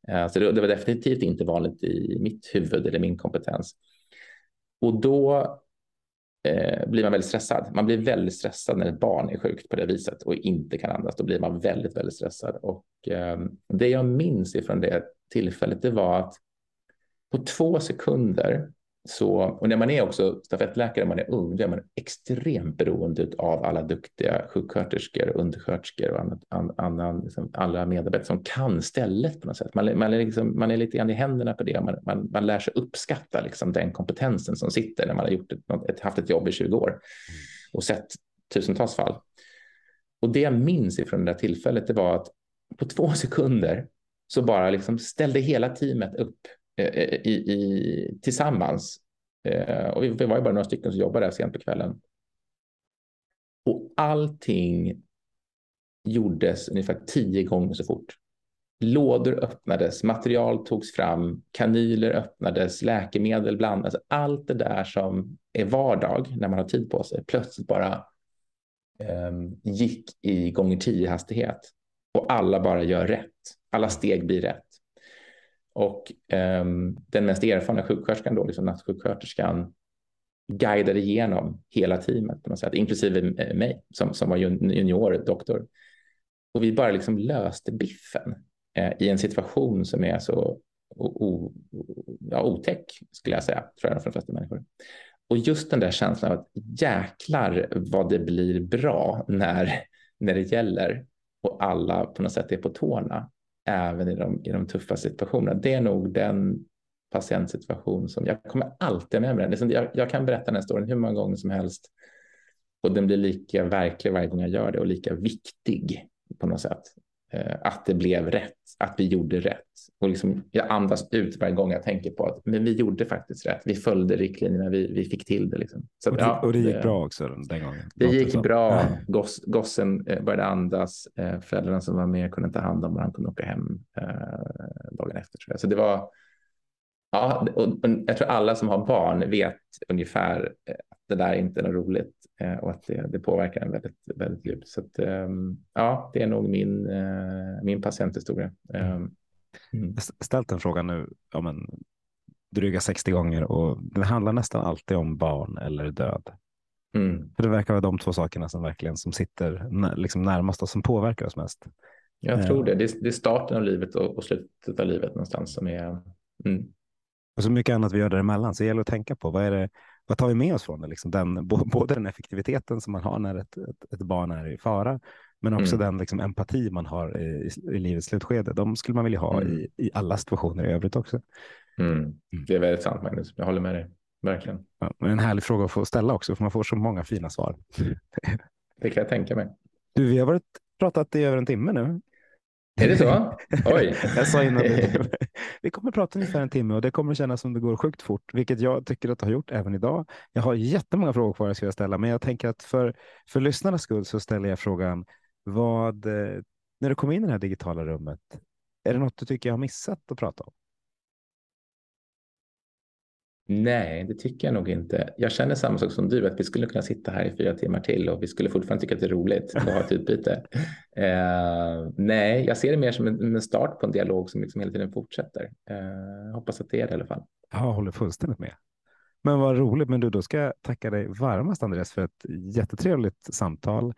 Eh, så det, det var definitivt inte vanligt i mitt huvud eller min kompetens. Och då eh, blir man väldigt stressad. Man blir väldigt stressad när ett barn är sjukt på det viset och inte kan andas. Då blir man väldigt, väldigt stressad. Och eh, det jag minns ifrån det tillfället, det var att på två sekunder så, och när man är också stafettläkare, man är ung, då är man extremt beroende av alla duktiga sjuksköterskor, undersköterskor och annat, annan, liksom, alla medarbetare som kan stället på något sätt. Man, man, är, liksom, man är lite grann i händerna på det. Man, man, man lär sig uppskatta liksom, den kompetensen som sitter när man har gjort ett, haft ett jobb i 20 år och sett tusentals fall. Och det jag minns ifrån det där tillfället, det var att på två sekunder så bara liksom ställde hela teamet upp Eh, eh, i, i, tillsammans. Eh, och vi, vi var ju bara några stycken som jobbade där sent på kvällen. Och allting gjordes ungefär tio gånger så fort. Lådor öppnades, material togs fram, kanyler öppnades, läkemedel blandades. Alltså allt det där som är vardag när man har tid på sig plötsligt bara eh, gick i gånger tio hastighet och alla bara gör rätt. Alla steg blir rätt. Och um, den mest erfarna sjuksköterskan, då, liksom nattsjuksköterskan, guidade igenom hela teamet på något sätt, inklusive eh, mig som, som var junior doktor. Och vi bara liksom löste biffen eh, i en situation som är så o, o, ja, otäck, skulle jag säga, tror jag för de flesta människor. Och just den där känslan av att jäklar vad det blir bra när, när det gäller och alla på något sätt är på tårna även i de, i de tuffa situationerna. Det är nog den patientsituation som jag kommer alltid med mig. Den. Jag, jag kan berätta den här storyn hur många gånger som helst och den blir lika verklig varje gång jag gör det och lika viktig på något sätt. Eh, att det blev rätt, att vi gjorde rätt. Och liksom, jag andas ut varje gång jag tänker på att men vi gjorde faktiskt rätt. Vi följde riktlinjerna, vi, vi fick till det. Liksom. Så, och, det, ja, och det gick det, bra också den gången? Det gick så. bra. Goss, gossen eh, började andas. Eh, föräldrarna som var med kunde ta hand om och han kunde åka hem dagen efter. Tror jag. Så det var, Ja, och, och jag tror alla som har barn vet ungefär att det där inte är något roligt och att det, det påverkar en väldigt, väldigt djupt. Så att, ja, det är nog min, min patienthistoria. Mm. Mm. Ställt den frågan nu, ja, men, dryga 60 gånger och det handlar nästan alltid om barn eller död. Mm. För det verkar vara de två sakerna som verkligen som sitter liksom närmast och som påverkar oss mest. Jag tror det. Det är, starten av livet och, slutet av livet någonstans som är. Mm. Och så mycket annat vi gör däremellan. Så det gäller att tänka på vad är det? Vad tar vi med oss från det? Liksom den, både den effektiviteten som man har när ett, ett, ett barn är i fara, men också mm. den liksom, empati man har i, i, livets slutskede. De skulle man vilja ha mm. i, i alla situationer i övrigt också. Mm. mm. Det är väldigt sant Magnus, jag håller med dig. Verkligen. Ja, en härlig fråga att få ställa också, för man får så många fina svar. Det kan jag tänka mig. Du, vi har varit, pratat i över en timme nu. Är det så? Oj. jag sa innan vi, vi kommer prata ungefär en timme och det kommer kännas som det går sjukt fort, vilket jag tycker att det har gjort även idag. Jag har jättemånga frågor kvar jag ska ställa, men jag tänker att för, för lyssnarnas skull så ställer jag frågan vad, eh, när du kom in i det här digitala rummet, är det något du tycker jag har missat att prata om? Nej, det tycker jag nog inte. Jag känner samma sak som du, att vi skulle kunna sitta här i fyra timmar till och vi skulle fortfarande tycka att det är roligt att ha ett utbyte. Eh, nej, jag ser det mer som en, en, start på en dialog som liksom hela tiden fortsätter. Eh, hoppas att det är det i alla fall. Jag håller fullständigt med. Men vad roligt, men du, då ska jag tacka dig varmast Andreas för ett jättetrevligt samtal.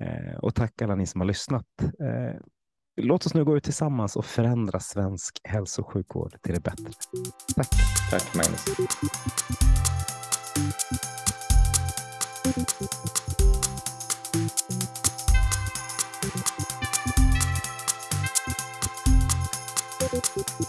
Eh, och tack alla ni som har lyssnat. Låt oss nu gå ut tillsammans och förändra svensk hälso och sjukvård till det bättre. Tack. Tack Magnus. Thank